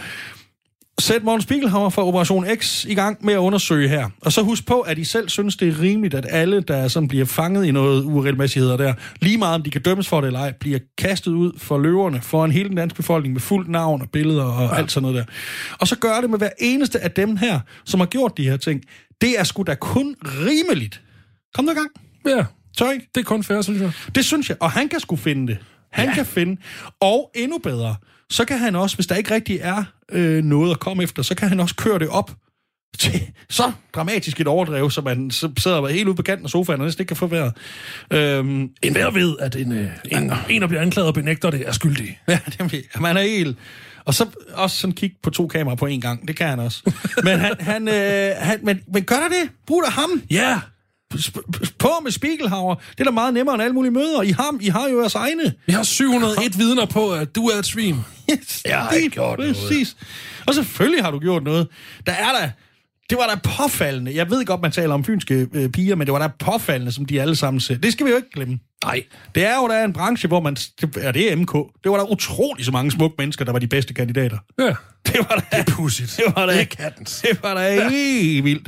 Sæt Morten Spiegelhauer fra Operation X i gang med at undersøge her. Og så husk på, at I selv synes, det er rimeligt, at alle, der sådan bliver fanget i noget uregelmæssigheder der, lige meget om de kan dømmes for det eller ej, bliver kastet ud for løverne foran hele den danske befolkning med fuldt navn og billeder og ja. alt sådan noget der. Og så gør det med hver eneste af dem her, som har gjort de her ting. Det er sgu da kun rimeligt. Kom nu i gang. Ja, Så ikke? det er kun fair, synes jeg. Det synes jeg. Og han kan sgu finde det. Han ja. kan finde. Og endnu bedre, så kan han også, hvis der ikke rigtig er øh, noget at komme efter, så kan han også køre det op til så dramatisk et overdrev, så man så sidder helt ude på kanten af sofaen og næsten ikke kan få vejret. Øhm, En hver ved, at en, øh, en, en, der bliver anklaget og benægter det, er skyldig. ja, det, man er helt... Og så også sådan kigge på to kameraer på én gang. Det kan han også. Men, han, han, øh, han, men, men gør der det? Brug da ham. Ja, sp- på med Spiegelhauer. Det er da meget nemmere end alle mulige møder. I har, I har jo jeres egne. vi har 701 vidner på, at du er et svin. Yes, Jeg har ikke gjort noget. Præcis. Og selvfølgelig har du gjort noget. Der er der... Det var da påfaldende. Jeg ved godt, man taler om fynske øh, piger, men det var da påfaldende, som de alle sammen ser. Det skal vi jo ikke glemme. Nej. Det er jo da en branche, hvor man... Ja, det er MK. Det var da utrolig så mange smukke mennesker, der var de bedste kandidater. Ja, Det var da... det er pudsigt. Det var da... Det er. Det var da helt vildt.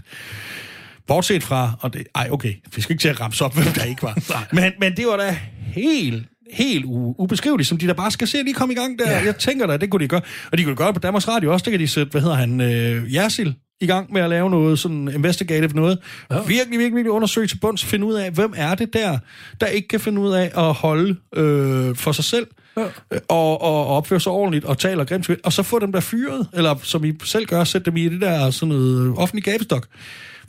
Bortset fra... Og det, ej, okay. Vi skal ikke til at ramse op, hvem der ikke var. men, men det var da helt helt u- ubeskriveligt, som de der bare skal se lige komme i gang der. Ja. Jeg tænker da, det kunne de gøre. Og de kunne gøre på Danmarks Radio også. Det kan de sætte, hvad hedder han, øh, Jersil i gang med at lave noget sådan investigative noget. Ja. Virkelig, virkelig, virkelig undersøge til bunds, finde ud af, hvem er det der, der ikke kan finde ud af at holde øh, for sig selv, ja. og, og, og opføre sig ordentligt, og tale og grimt, og så få dem der fyret, eller som I selv gør, sætte dem i det der sådan noget offentlig gabestok.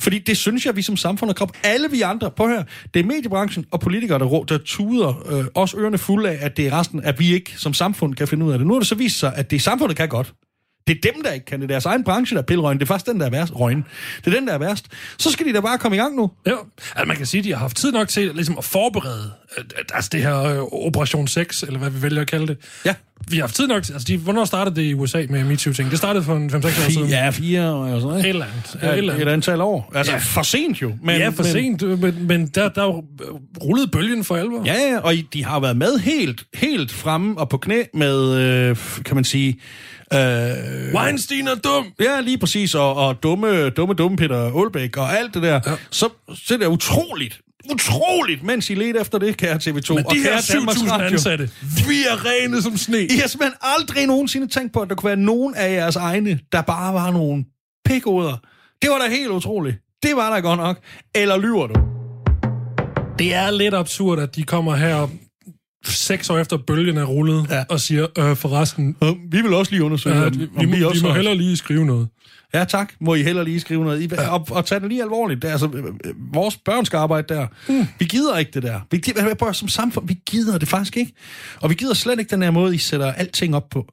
Fordi det synes jeg, vi som samfund og krop. Alle vi andre, på her, det er mediebranchen og politikere, der, rå- der tuder øh, os ørerne fulde af, at det er resten, at vi ikke som samfund kan finde ud af det. Nu har det så vist sig, at det samfundet kan godt. Det er dem, der ikke kan det. Deres egen branche, der er pillerøgn. Det er faktisk den, der er værst. Røgn. Det er den, der er værst. Så skal de da bare komme i gang nu. Ja, altså man kan sige, at de har haft tid nok til ligesom at forberede øh, altså det her øh, Operation 6, eller hvad vi vælger at kalde det. Ja. Vi har haft tid nok til, altså de, hvornår startede det i USA med MeToo-ting? Det startede for en 5-6 år siden. Ja, fire og sådan Et eller andet. Ja, et eller et, andet. et antal år. Altså, Ja. for sent jo. Men, ja, for men, sent, øh, men, men der, der er rullede bølgen for alvor. Ja, ja, og de har været med helt, helt fremme og på knæ med, øh, kan man sige... Øh, Weinstein er dum! Ja, lige præcis, og, og dumme, dumme, dumme Peter Aalbæk og alt det der. Ja. Så, så er det utroligt, utroligt, mens I ledte efter det, kære TV2. Men og de her kære Danmarks 7.000 Radio. ansatte, vi er rene som sne. I har simpelthen aldrig nogensinde tænkt på, at der kunne være nogen af jeres egne, der bare var nogle pikoder. Det var da helt utroligt. Det var da godt nok. Eller lyver du? Det er lidt absurd, at de kommer her seks år efter bølgen er rullet Ja. ja. og siger, øh, forresten, Øh, Vi vil også lige undersøge, øh, om, vi, vi, om må, vi også må har- hellere lige skrive noget. Ja, tak. Må I heller lige skrive noget. I, og, og tage det lige alvorligt. Det er altså, øh, øh, vores børn skal arbejde der. Mm. Vi gider ikke det der. Vi gider, prøv, som samfund, vi gider det faktisk ikke. Og vi gider slet ikke den her måde, I sætter alting op på.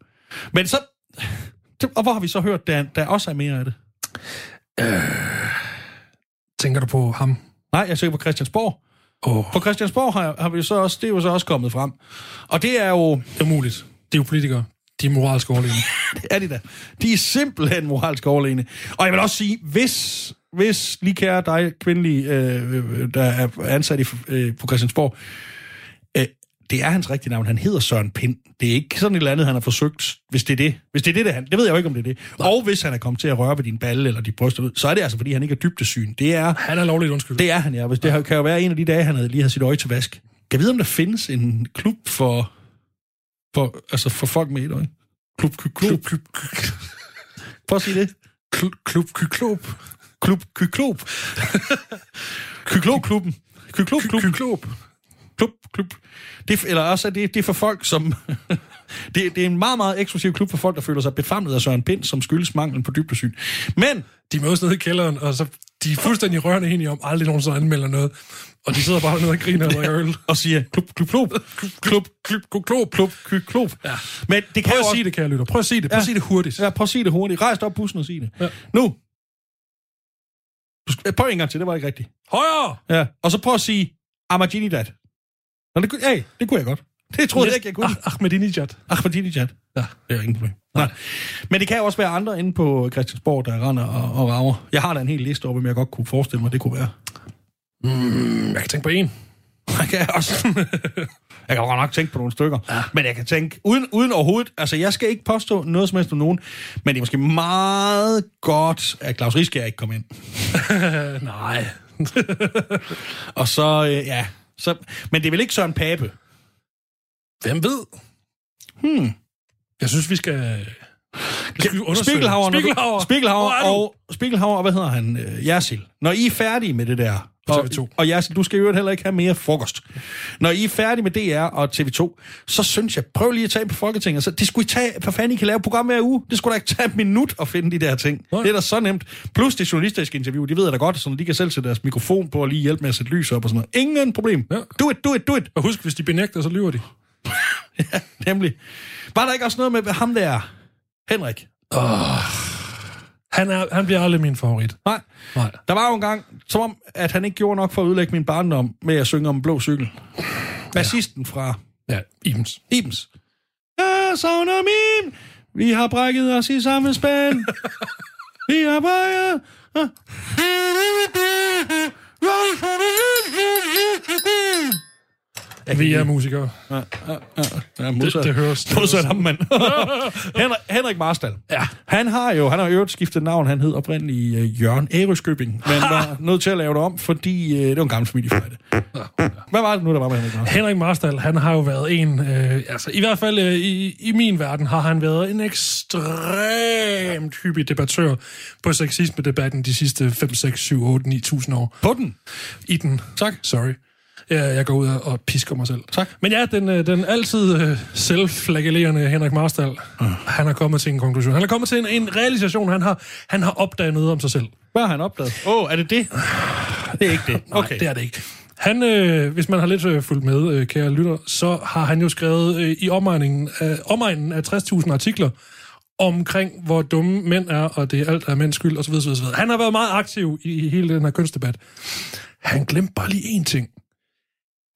Men så... Og hvor har vi så hørt, der, der også er mere af det? Tænker du på ham? Nej, jeg søger på Christiansborg. Åh, På Christiansborg har, har vi så også, det er jo så også kommet frem. Og det er jo, det er umuligt. Det er jo politikere. De er moralsk overlegne. det er de da. De er simpelthen moralsk overlegne. Og jeg vil også sige, hvis, hvis lige kære dig, kvindelige, øh, øh, der er ansat i, øh, på Christiansborg, det er hans rigtige navn. Han hedder Søren Pind. Det er ikke sådan et eller andet, han har forsøgt, hvis det er det. Hvis det er det, det, han. det ved jeg jo ikke, om det er det. Nej. Og hvis han er kommet til at røre ved din balle eller dit bryst, så er det altså, fordi han ikke er dybdesyn. Det er, Han er lovligt undskyld. det er han, ja. Hvis det kan jo være en af de dage, han havde lige har sit øje til vask. Kan vide, om der findes en klub for, for, altså for folk med et øje? Klub, klub, klub. klub, klub, Prøv at sige det. klub, klub, klub, Klub, kyklop. Kyklopklubben. Kyklopklubben. klub. Klub, klub. Det, er- eller også, er det, det er for folk, som... det, det er en meget, meget eksklusiv klub for folk, der føler sig befamlet af Søren Pind, som skyldes manglen på dybdesyn. Men De mødes nede i kælderen, og så de er fuldstændig rørende enige om, aldrig nogensinde anmelder noget. Og de sidder bare nede og griner og øl. og siger klub, klub, klub, klub, klub, klub, klub, klub, klub, klub. Ja. Men det kan Prøv at også... sige det, kære lytter. Prøv at sige det. Prøv at sige det hurtigt. Ja, prøv at sige det hurtigt. Rejs op bussen og sig det. Ja. Nu. Prøv en gang til, det var ikke rigtigt. Højere! Ja. Og så prøv at sige Ahmadinejad. Nå, det, kunne- hey, det kunne jeg godt. Det troede jeg ikke, jeg kunne. Ah, Ahmadinejad. Ahmadinejad. Ja. Det er ingen problem. Nej. Men det kan jo også være andre inde på Christiansborg, der render og, og rager. Jeg har da en hel liste over, hvem jeg godt kunne forestille mig, det kunne være. Mm, jeg kan tænke på en. Jeg kan også... jeg kan godt nok tænke på nogle stykker. Ja. Men jeg kan tænke, uden, uden overhovedet... Altså, jeg skal ikke påstå noget som helst om nogen, men det er måske meget godt, at Claus Rieskær ikke kom ind. Nej. Og så, øh, ja... Så, men det er vel ikke Søren Pape? Hvem ved? Hmm. Jeg synes, vi skal... Spiegelhauer, Spiegelhauer. Spiegelhauer er og, Spiegelhauer, og hvad hedder han? Øh, Jersil. Når I er færdige med det der... På Og, TV2. og Jersil, du skal jo heller ikke have mere frokost. Når I er færdige med DR og TV2, så synes jeg, prøv lige at tage på Folketinget. Så det skulle I tage, for fanden I kan lave program hver uge. Det skulle da ikke tage et minut at finde de der ting. Nej. Det er da så nemt. Plus det journalistiske interview, de ved jeg da godt, så de kan selv sætte deres mikrofon på og lige hjælpe med at sætte lys op og sådan noget. Ingen problem. Ja. Do it, do it, do it. Og husk, hvis de benægter, så lyver de. Ja, nemlig. Var der ikke også noget med ham der, Henrik? Han, er, han bliver aldrig min favorit. Nej. Nej. Der var jo en gang, som om, at han ikke gjorde nok for at ødelægge min barndom med at synge om en blå cykel. Bassisten fra Ja, Ibens. Ibens. Jeg savner min. Vi har brækket os i samme spand. Vi har brækket... Vi er musikere. Ja, modsat, Det- det høres- Modsat ham, mand. Henrik, Henrik Marstal. Ja. Han har jo, han har jo øvrigt skiftet navn. Han hed oprindeligt uh, Jørgen Ærøskøbing, men var nødt til at lave det om, fordi uh, det var en gammel familiefejde. Hvad var det nu, der var med Henrik Marstal? Henrik Marstal, han har jo været en, øh, altså i hvert fald øh, i, i min verden, har han været en ekstremt hyppig debattør på sexisme-debatten de sidste 5, 6, 7, 8, 9.000 år. På den. I den. Tak. Sorry. Ja, jeg går ud og pisker mig selv. Tak. Men ja, den, øh, den altid øh, selvflagellerende Henrik Marstal, Ah. han har kommet til en konklusion. Han er kommet til en, en realisation. Han har, han har opdaget noget om sig selv. Hvad har han opdaget? Åh, oh, er det det? Det er ikke det. Okay. Nej, det er det ikke. Han, øh, hvis man har lidt øh, fulgt med, øh, kære lytter, så har han jo skrevet øh, i omegnen af, omegnen af 60.000 artikler omkring, hvor dumme mænd er, og det er alt er mænds skyld, osv. osv., osv. Han har været meget aktiv i, i hele den her kønsdebat. Han glemte bare lige én ting.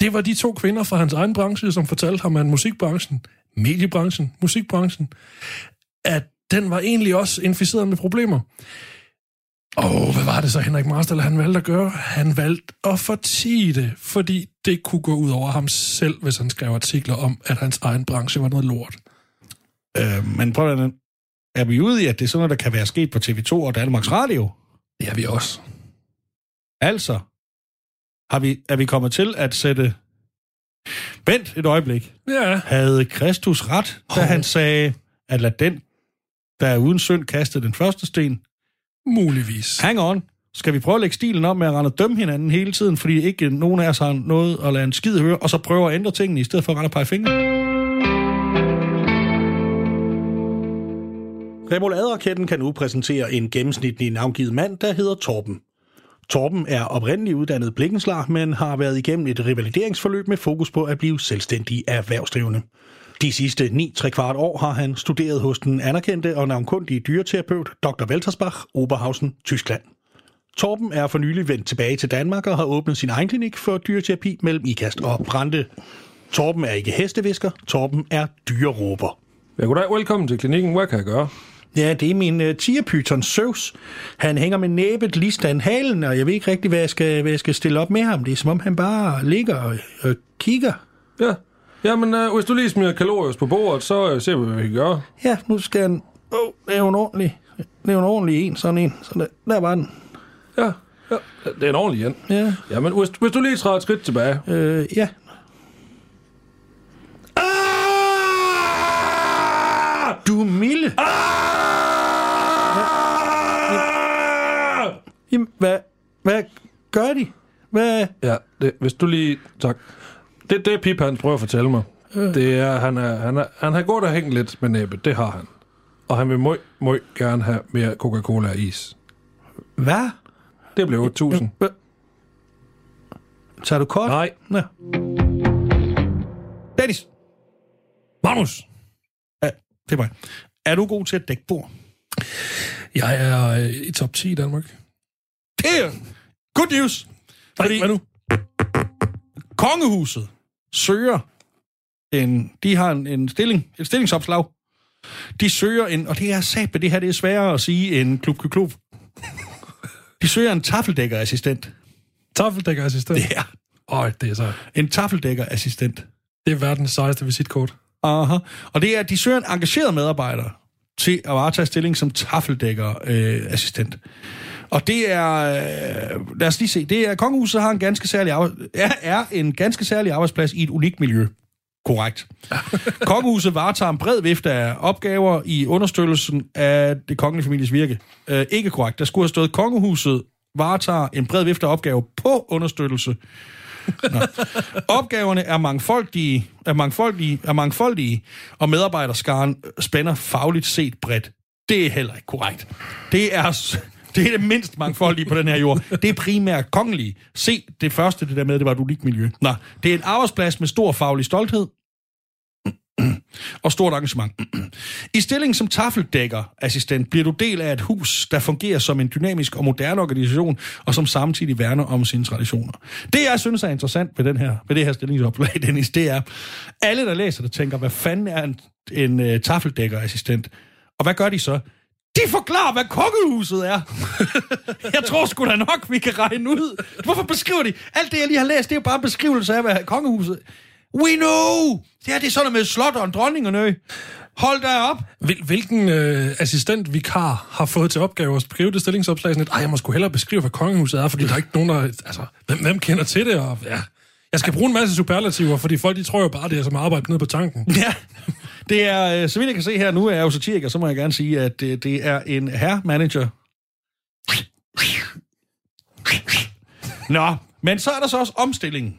Det var de to kvinder fra hans egen branche, som fortalte ham, at musikbranchen, mediebranchen, musikbranchen, at den var egentlig også inficeret med problemer. Og hvad var det så, Henrik Marstal, han valgte at gøre? Han valgte at fortige det, fordi det kunne gå ud over ham selv, hvis han skrev artikler om, at hans egen branche var noget lort. Øh, men prøv at er vi ude i, at det er sådan noget, der kan være sket på TV2 og Danmarks Radio? Det er vi også. Altså, har vi, er vi kommet til at sætte... Vent et øjeblik. Ja. Havde Kristus ret, da han sagde, at lad den, der er uden synd, kaste den første sten? Muligvis. Hang on. Skal vi prøve at lægge stilen om med at rende og dømme hinanden hele tiden, fordi ikke nogen af os har noget at lade en skid høre, og så prøve at ændre tingene, i stedet for at rende og pege fingre? Remoladeraketten kan nu præsentere en gennemsnitlig navngivet mand, der hedder Torben. Torben er oprindeligt uddannet blikkenslar, men har været igennem et revalideringsforløb med fokus på at blive selvstændig erhvervsdrivende. De sidste 9 3 kvart år har han studeret hos den anerkendte og navnkundige dyreterapeut Dr. Weltersbach, Oberhausen, Tyskland. Torben er for nylig vendt tilbage til Danmark og har åbnet sin egen klinik for dyreterapi mellem Ikast og Brande. Torben er ikke hestevisker, Torben er dyreråber. Ja, goddag. Velkommen til klinikken. Hvad kan jeg gøre? Ja, det er min uh, tigerpyton Zeus. Han hænger med næbet lige halen, og jeg ved ikke rigtig, hvad jeg, skal, hvad jeg skal stille op med ham. Det er som om, han bare ligger og, og kigger. Ja. Jamen, øh, hvis du lige smider kalorier på bordet, så øh, ser vi, hvad vi kan gøre. Ja, nu skal han... Åh, oh, det er jo en ordentlig... Det er jo en ordentlig en, sådan en. Så der, der var den. Ja. ja. Det er en ordentlig en. Ja. Jamen, hvis, hvis du lige træder et skridt tilbage. Øh, ja. Du er milde. Ah! Jamen, hvad, hvad gør de? Hvad... Ja, det, hvis du lige... Tak. Det, det Pip, han prøver at fortælle mig, Øh. det er, han, er, han, er, han har gået og hængt lidt med næbet. Det har han. Og han vil møj, møj gerne have mere Coca-Cola og is. Hvad? Det bliver 8.000. Hvad? Tager du kort? Nej. Nå. Dennis. Magnus! Det er mig. Er du god til at dække bord? Jeg er øh, i top 10 i Danmark. Det er good news. Fordi... Hvad nu? kongehuset søger en, de har en, en stilling, et stillingsopslag. De søger en, og det er sat det her, det er sværere at sige end klub, klub. De søger en tafeldækkerassistent. Taffeldækkerassistent. Ja, Øj, det er så... en tafeldækkerassistent. Det er verdens sejeste visitkort. Aha. Og det er, at de søger en engageret medarbejder til at varetage stilling som tafeldækkerassistent. Øh, assistent. og det er, øh, lad os lige se, det er, kongehuset har en ganske særlig er, er en ganske særlig arbejdsplads i et unikt miljø. Korrekt. Kongehuset varetager en bred vifte af opgaver i understøttelsen af det kongelige families virke. Øh, ikke korrekt. Der skulle have stået, kongehuset varetager en bred vifte af opgaver på understøttelse. Opgaverne er mangfoldige, er, mangfoldige, er mangfoldige, og medarbejderskaren spænder fagligt set bredt. Det er heller ikke korrekt. Det er, det er det mindst mangfoldige på den her jord. Det er primært kongelige. Se, det første, det der med, det var et unikt miljø. Nå, det er en arbejdsplads med stor faglig stolthed, og stort engagement. I stillingen som tafeldækkerassistent bliver du del af et hus, der fungerer som en dynamisk og moderne organisation, og som samtidig værner om sine traditioner. Det, jeg synes er interessant ved, den her, ved det her stillingsopslag, Dennis, det er, alle, der læser det, tænker, hvad fanden er en, en øh, uh, tafeldækkerassistent? Og hvad gør de så? De forklarer, hvad kongehuset er. jeg tror sgu da nok, vi kan regne ud. Hvorfor beskriver de? Alt det, jeg lige har læst, det er jo bare en beskrivelse af, hvad kongehuset... We know! Det her, det er sådan noget med slot og en dronning og nø. Hold da op. Hvil, hvilken øh, assistent vikar har fået til opgave at skrive det stillingsopslag sådan et, jeg må sgu hellere beskrive, hvad kongehuset er, fordi der er ikke nogen, der... Altså, hvem, hvem kender til det? Og, ja. Jeg skal bruge en masse superlativer, fordi folk de tror jo bare, det er som arbejde nede på tanken. Ja, det er, øh, så vidt jeg kan se her, nu er jeg jo satiriker, så må jeg gerne sige, at det, det er en herre-manager. Nå, men så er der så også omstillingen.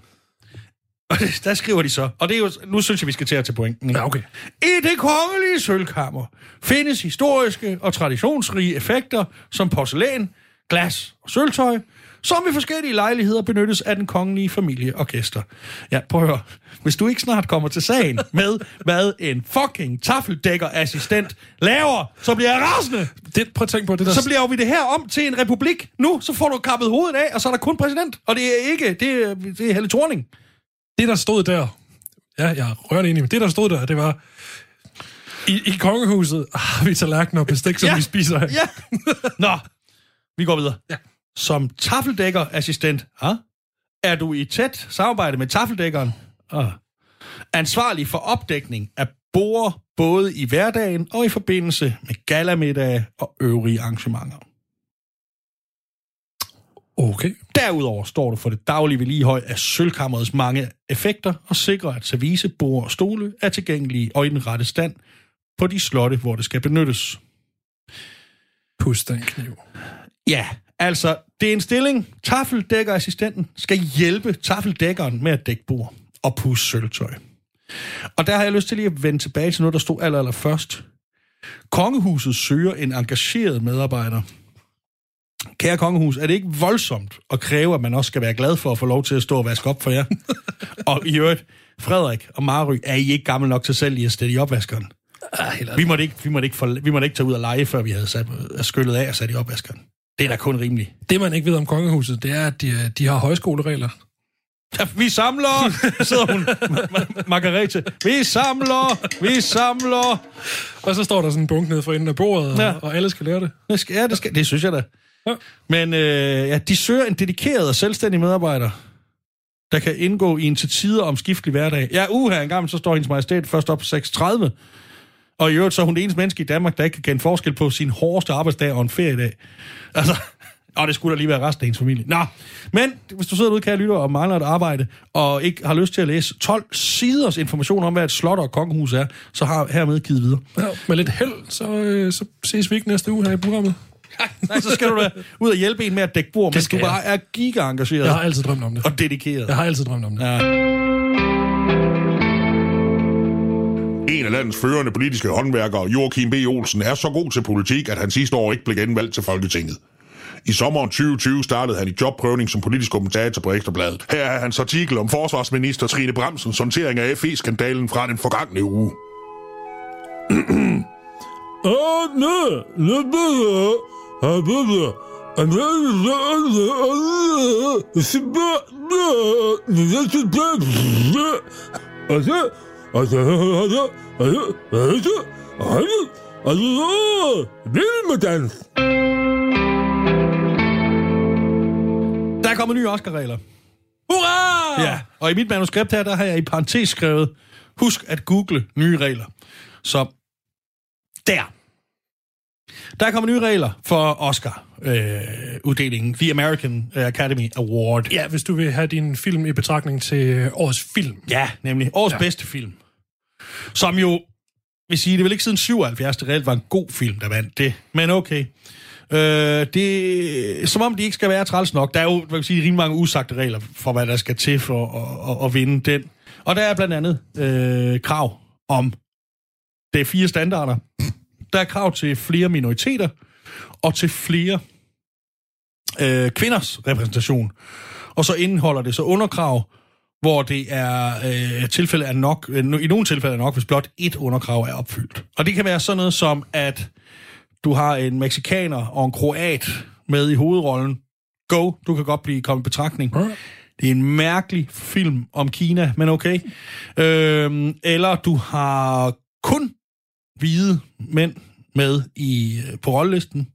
Og det, der skriver de så, og det er jo, nu synes jeg, vi skal til at til pointen. ikke? Ja, okay. I det kongelige sølvkammer findes historiske og traditionsrige effekter som porcelæn, glas og sølvtøj, som ved forskellige lejligheder benyttes af den kongelige familie og gæster. Ja, prøv at høre. Hvis du ikke snart kommer til sagen med, hvad en fucking tafeldækkerassistent laver, så bliver jeg rasende. Det, prøv at tænke på det der... Så bliver vi det her om til en republik. Nu, så får du kappet hovedet af, og så er der kun præsident. Og det er ikke, det er, det er Helle Thorning. Det, der stod der, ja, jeg er rørende enig, men det, der stod der, det var, i, i kongehuset har vi tallerkener og bestik, som Ja. vi spiser af. Ja. Nå, vi går videre. Ja. Som tafeldækkerassistent, ha? er du i tæt samarbejde med tafeldækkeren, ah. ansvarlig for opdækning af borde både i hverdagen og i forbindelse med galamiddag og øvrige arrangementer. Okay. Derudover står du for det daglige vedligehold af sølvkammerets mange effekter og sikrer, at service, bord og stole er tilgængelige og i den rette stand på de slotte, hvor det skal benyttes. Pust den kniv. Ja, altså, det er en stilling. Tafeldækkerassistenten skal hjælpe tafeldækkeren med at dække bord og pusse sølvtøj. Og der har jeg lyst til lige at vende tilbage til noget, der stod aller, aller først. Kongehuset søger en engageret medarbejder. Kære kongehus, er det ikke voldsomt at kræve, at man også skal være glad for at få lov til at stå og vaske op for jer? og i øvrigt, Frederik og Mary, er I ikke gammel nok til selv lige at stille i opvaskeren? Vi måtte, ikke, vi, måtte ikke for, vi måtte ikke tage ud og lege, før vi havde sat, skyllet af og sat i opvaskeren. Det er da kun rimeligt. Det, man ikke ved om kongehuset, det er, at de, de har højskoleregler. Ja, vi samler, sidder hun, Ma- Ma- Margarete. Vi samler, vi samler. Og så står der sådan en bunk nede for enden af bordet, Ja. ja. og alle skal lære det. Det, skal, ja, det, skal, det synes jeg da. Ja. Men øh, ja, de søger en dedikeret og selvstændig medarbejder, der kan indgå i en til tider omskiftelig hverdag. Ja, uha, en gang så står hendes majestæt først op på 6.30. Og i øvrigt så er hun det eneste menneske i Danmark, der ikke kan kende forskel på sin hårdeste arbejdsdag og en feriedag. Altså, og det skulle da lige være resten af ens familie. Nå, men hvis du sidder ude, kan jeg lytte og mangler et arbejde, og ikke har lyst til at læse 12 siders information om, hvad et slot og et kongehus er, så har hermed givet videre. Ja, med lidt held, så, øh, så ses vi ikke næste uge her i programmet. Nej, så skal du da ud og hjælpe en med at dække bord, mens du skal bare er giga-engageret Jeg har altid drømt om det. og dedikeret. Jeg har altid drømt om det. Ja. En af landets førende politiske håndværkere, Joachim B. Olsen, er så god til politik, at han sidste år ikke blev genvalgt til Folketinget. I sommeren 2020 startede han i jobprøvning som politisk kommentator på Ekstrabladet. Her er hans artikel om forsvarsminister Trine Bremsens håndtering af FE-skandalen fra den forgangne uge. Der er kommet nye Oscar-regler. Hurra! Ja, og i mit manuskript her, der har jeg i parentes skrevet, husk at google nye regler. Så der. Der er kommet nye regler for Oscar-uddelingen, The American Academy Award. Ja, hvis du vil have din film i betragtning til øh, årets film. Ja, nemlig. Årets ja. bedste film. Som jo, vil sige, det er vel ikke siden 77, det reelt var en god film, der vandt det. Men okay. Øh, det, som om de ikke skal være træls nok. Der er jo, hvad kan man sige, rimelig mange usagte regler for, hvad der skal til for at, at, at vinde den. Og der er blandt andet øh, krav om, det er fire standarder. Der er krav til flere minoriteter, og til flere øh, kvinders repræsentation. Og så indeholder det så underkrav, hvor det er øh, tilfælde er nok, øh, i nogle tilfælde er nok, hvis blot et underkrav er opfyldt. Og det kan være sådan noget som, at du har en meksikaner og en kroat med i hovedrollen. Go, du kan godt blive kommet i betragtning. Det er en mærkelig film om Kina, men okay. Øhm, eller du har kun hvide mænd med i på rollelisten,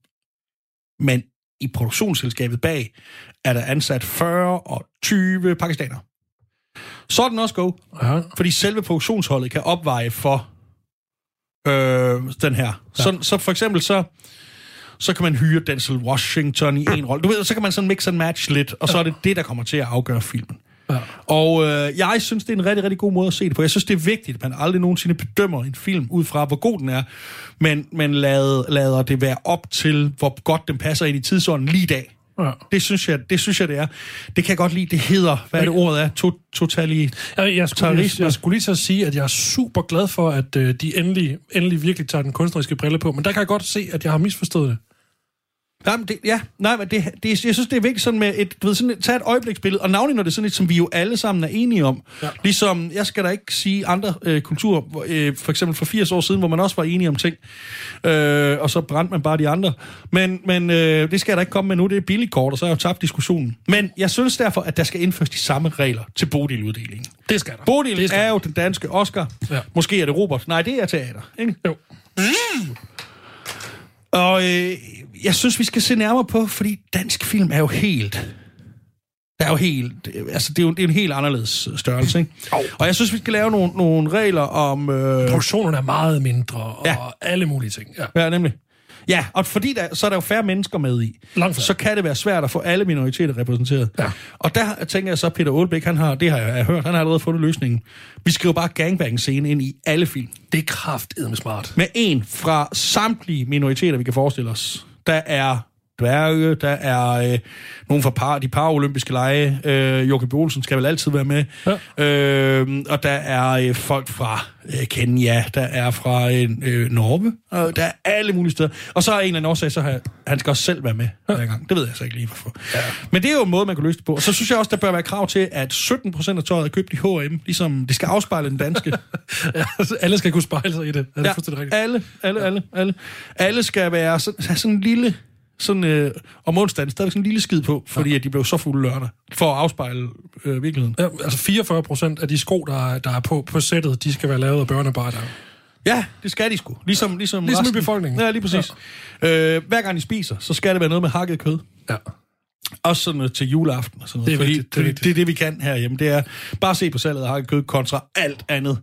men i produktionsselskabet bag er der ansat 40 og 20 pakistanere. Så er den også go, Ja. fordi selve produktionsholdet kan opveje for øh, den her. Ja. Så, så for eksempel så, så kan man hyre Denzel Washington i en rolle. Du ved, så kan man sådan mix and match lidt, og så er det det, der kommer til at afgøre filmen. Ja. Og øh, jeg synes, det er en rigtig, rigtig god måde at se det på. Jeg synes, det er vigtigt, at man aldrig nogensinde bedømmer en film ud fra, hvor god den er, men, men lader, lader det være op til, hvor godt den passer ind i tidsånden lige i dag. Ja. Det synes, jeg, det synes jeg, det er. Det kan jeg godt lide. Det hedder, hvad er det ordet er? To, totali... Jeg, jeg, skulle, lige, Terrorisme. jeg skulle lige så sige, at jeg er super glad for, at øh, de endelig, endelig virkelig tager den kunstneriske brille på. Men der kan jeg godt se, at jeg har misforstået det. Jamen, det, ja, nej, men det, det, jeg synes, det er vigtigt sådan med et, du ved, sådan et, tage et øjebliksbillede, og navnlig når det er sådan et, som vi jo alle sammen er enige om. Ja. Ligesom, jeg skal da ikke sige andre øh, kulturer, øh, for eksempel for 80 år siden, hvor man også var enige om ting, øh, og så brændte man bare de andre. Men, men øh, det skal jeg da ikke komme med nu, det er billigt kort, og så har jeg jo tabt diskussionen. Men jeg synes derfor, at der skal indføres de samme regler til Bodil-uddelingen. Det skal der. Bodil det skal er jo den danske Oscar. Ja. Måske er det Robert. Nej, det er teater. Ikke? Jo. Og øh, jeg synes, vi skal se nærmere på, fordi dansk film er jo helt... Det er jo helt... Altså, det er jo, det er en helt anderledes størrelse, ikke? Og jeg synes, vi skal lave nogle, nogle regler om... Øh, Produktionerne er meget mindre, og ja. alle mulige ting. Ja. ja, nemlig. Ja, og fordi der, så er der jo færre mennesker med i. Så kan det være svært at få alle minoriteter repræsenteret. Ja. Og der tænker jeg så, Peter Aalbæk, han har, det har jeg, jeg hørt, han har allerede fundet løsningen. Vi skriver bare gangbang-scene ind i alle film. Det er kraftedeme smart. Med en fra samtlige minoriteter, vi kan forestille os. Der er dværge, der er øh, nogen fra par, de paralympiske lege. Øh, Joachim. Olsen skal vel altid være med. Ja. Øh, og der er øh, folk fra øh, Kenya, der er fra øh, øh, Norge, og der er alle mulige steder. Og så er en eller anden årsag, så har han skal også selv være med hver gang. Det ved jeg så ikke lige, hvorfor. Ja. Men det er jo en måde, man kan løse det på. Og så synes jeg også, der bør være krav til, at 17 procent af tøjet er købt i H&M, ligesom det skal afspejle den danske. ja, altså, alle skal kunne spejle sig i det. Er det Ja, alle, alle, alle, alle. Alle skal være sådan, sådan en lille, sådan, øh, om onsdagen, stadig sådan en lille skid på, fordi at de blev så fulde lørdag, for at afspejle øh, virkeligheden. Ja, altså 44 procent af de sko, der, er- der er på, på sættet, de skal være lavet af børnearbejdere. Ja, det skal de sgu. Ligesom, ligesom, Ligesom i befolkningen. Ja, lige præcis. Ja. Øh, hver gang de spiser, så skal det være noget med hakket kød. Ja. Også sådan noget til juleaften og sådan noget. Det er fordi, vigtigt, det er fordi det er det, vi kan herhjemme. Det er bare se på salget af hakket kød kontra alt andet.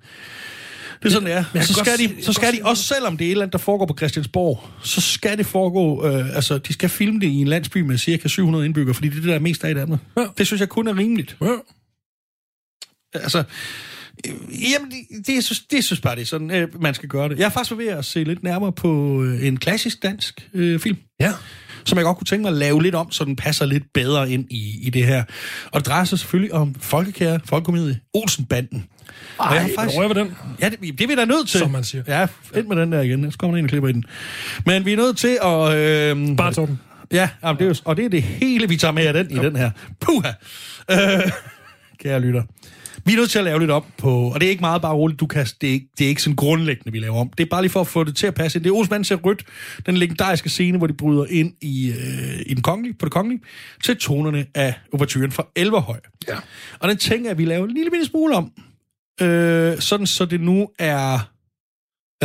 Det er sådan, det er. Og så skal, godt de, så skal godt de, også selvom det er et eller andet, der foregår på Christiansborg, så skal det foregå, øh, altså de skal filme det i en landsby med cirka 700 indbyggere, fordi det er det, der er mest af i Danmark. Ja. Det synes jeg kun er rimeligt. Ja. Altså, øh, jamen, det, det, synes, det synes bare, det er sådan, øh, man skal gøre det. Jeg er faktisk ved at se lidt nærmere på øh, en klassisk dansk øh, film, ja. som jeg godt kunne tænke mig at lave lidt om, så den passer lidt bedre ind i, i det her. Og det drejer sig selvfølgelig om folkekære folkekomedie Olsenbanden. Ej, Og jeg faktisk... rører ved den. Ja, det, det er vi da nødt til. Som man siger. Ja, ind med den der igen. Så kommer der en og klipper i den. Men vi er nødt til at... Øh, Bare Torben. Ja, jamen, det er og det er det hele, vi tager med af den i den her. Puha! Øh, kære lytter. Vi er nødt til at lave lidt om på, og det er ikke meget bare roligt, du kan, det er, ikke, det er ikke sådan grundlæggende, vi laver om. Det er bare lige for at få det til at passe ind. Det er Osman ser rødt, den legendariske scene, hvor de bryder ind i, øh, i den kongelige, på det kongelige, til tonerne af overturen fra Elverhøj. Ja. Og den tænker jeg, at vi laver en lille bitte smule om, øh, sådan så det nu er,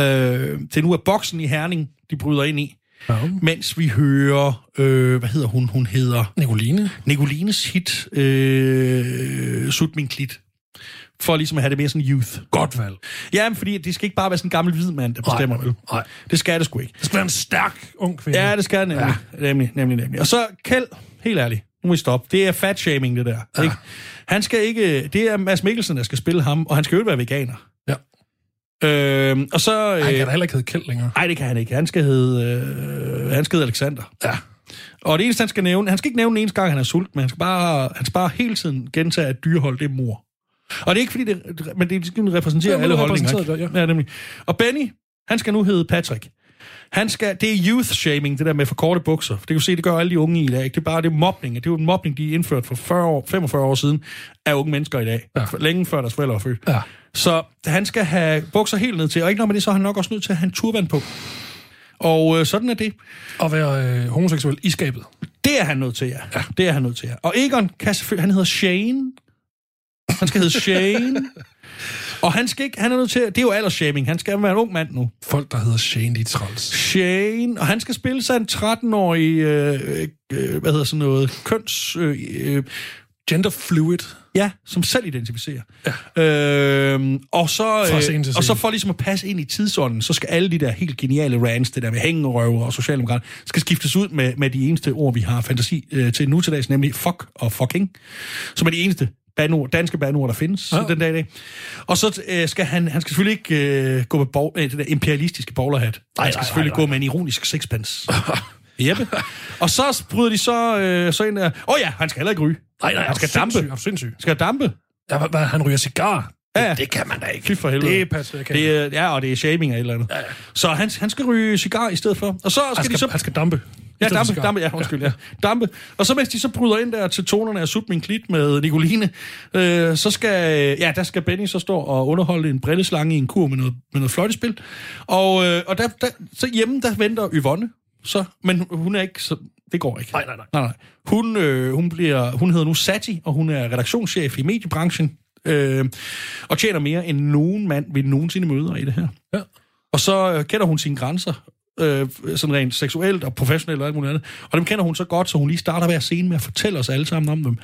øh, det nu er boksen i Herning, de bryder ind i, Ja. mens vi hører, øh, hvad hedder hun? Hun hedder Nicoline. Nicolines hit, øh, Sut min klit. For ligesom at have det mere sådan youth. Godt valg. Ja, men fordi det skal ikke bare være sådan en gammel hvid mand, der bestemmer. Nej, nej. Det skal det sgu ikke. Det skal være en stærk ung kvinde. Ja, det skal det nemlig. Ja. nemlig, nemlig, nemlig. Og så Kjeld, helt ærligt, nu må vi stoppe. Det er fat-shaming, det der. Ja. Ikke? Han skal ikke... Det er Mads Mikkelsen, der skal spille ham, og han skal jo ikke være veganer. Ja. Øh, og så... Han kan Øh, da heller ikke hedde Kjeld længere. nej, det kan han ikke. Han skal hedde, øh, han skal hedde Alexander. Ja. Og det eneste, han skal nævne, han skal ikke nævne den eneste gang, han er sult, men han skal bare, han skal bare hele tiden gentage, at dyrehold, det er mor. Og det er ikke fordi, det, men det skal repræsentere alle holdninger. repræsenterer Ikke? det, ja. ja, nemlig. Og Benny, han skal nu hedde Patrick. Han skal, det er youth shaming, det der med for korte bukser. Det kan du se, det gør alle de unge i dag. Ikke? Det er bare det er mobning. Det er jo en mobning, de er indført for 40 år, 45 år siden af unge mennesker i dag. Ja. Længe før deres forældre er født. Ja. Så han skal have bukser helt ned til, og ikke nok med det, så er han nok også nødt til at have en turban på. Og øh, sådan er det. At være øh, homoseksuel i skabet. Det er han nødt til, ja. ja. Det er han nødt til, ja. Og Egon kan selvfølgelig... Han hedder Shane. Han skal hedde Shane. Og han skal ikke... Han er nødt til... Det er jo aldersshaming. Han skal være en ung mand nu. Folk, der hedder Shane, de træls. Shane. Og han skal spille sig en 13-årig... Øh, øh, hvad hedder sådan noget? Køns... Øh, øh, Gender fluid. Ja, som selv identificerer. Ja. Øhm, og, så, scene til og så for ligesom at passe ind i tidsånden, så skal alle de der helt geniale rants, det der med hængerøver og socialdemokrat, skal skiftes ud med, med de eneste ord, vi har fantasi øh, til nu til dags, nemlig fuck og fucking, som er de eneste bandord, danske bandord, der findes Ja. den dag i dag. Og så øh, skal han, han skal selvfølgelig ikke øh, gå med bog, øh, det der imperialistiske bowlerhat. Han skal nej, selvfølgelig nej, gå med en ironisk sixpence. Jeppe. Og så bryder de så, øh, så ind der, åh oh ja, han skal heller ikke ryge. Nej, nej, han skal dampe. sindssyg? Sindssyg? Skal dampe. Ja, hvad, hvad, han ryger cigar. Ja, ja. Det, det kan man da ikke. Fy for helvede. Det er patriarkat. Det er, ja, og det er shaming af et eller andet. Ja, ja. Så han, han skal ryge cigar i stedet for. Og så skal, han, skal, de så... han skal dampe. Ja, I stedet for dampe, cigar. dampe, ja, undskyld, ja. Dampe. Og så mens de så bryder ind der til tonerne af Sut min klit med Nicoline, øh, så skal, ja, der skal Benny så stå og underholde en brilleslange i en kur med noget, med noget fløjtespil. Og, øh, og der, der, så hjemme, der venter Yvonne, så, men hun er ikke så, det går ikke. Nej, nej, nej. nej, nej. Hun, øh, hun, bliver, hun hedder nu Sati, og hun er redaktionschef i mediebranchen, øh, og tjener mere end nogen mand vi nogensinde møder i det her. Ja. Og så øh, kender hun sine grænser, øh, sådan rent seksuelt og professionelt og alt muligt andet. Og dem kender hun så godt, så hun lige starter hver scene med at fortælle os alle sammen om dem.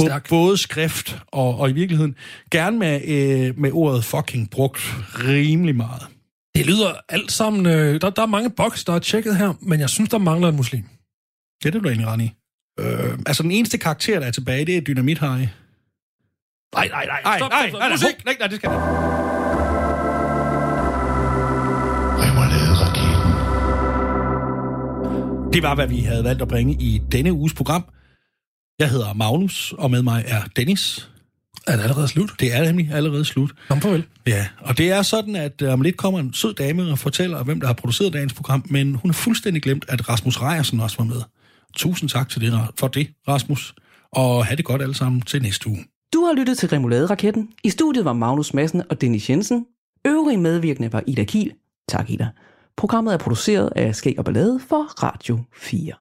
Stærk. Både skrift og, og i virkeligheden gerne med, øh, med ordet fucking brugt rimelig meget. Det lyder alt sammen... Øh, der, der er mange boks, der er tjekket her, men jeg synes, der mangler en muslim. Ja, det er du egentlig ret i. Øh, altså, den eneste karakter, der er tilbage, det er Dynamit Harry. Nej, nej, nej. Stop, nej, stop, stop. Musik! nej, nej, det skal det. Det var, hvad vi havde valgt at bringe i denne uges program. Jeg hedder Magnus, og med mig er Dennis. Er det allerede slut? Det er nemlig allerede slut. Kom farvel. Ja, og det er sådan, at øh, om lidt kommer en sød dame og fortæller, hvem der har produceret dagens program, men hun har fuldstændig glemt, at Rasmus Rejersen også var med. Tusind tak til det, for det, Rasmus. Og have det godt alle sammen til næste uge. Du har lyttet til Remoulade-raketten. I studiet var Magnus Madsen og Dennis Jensen. Øvrige medvirkende var Ida Kiel. Tak, Ida. Programmet er produceret af Skæg og Ballade for Radio 4.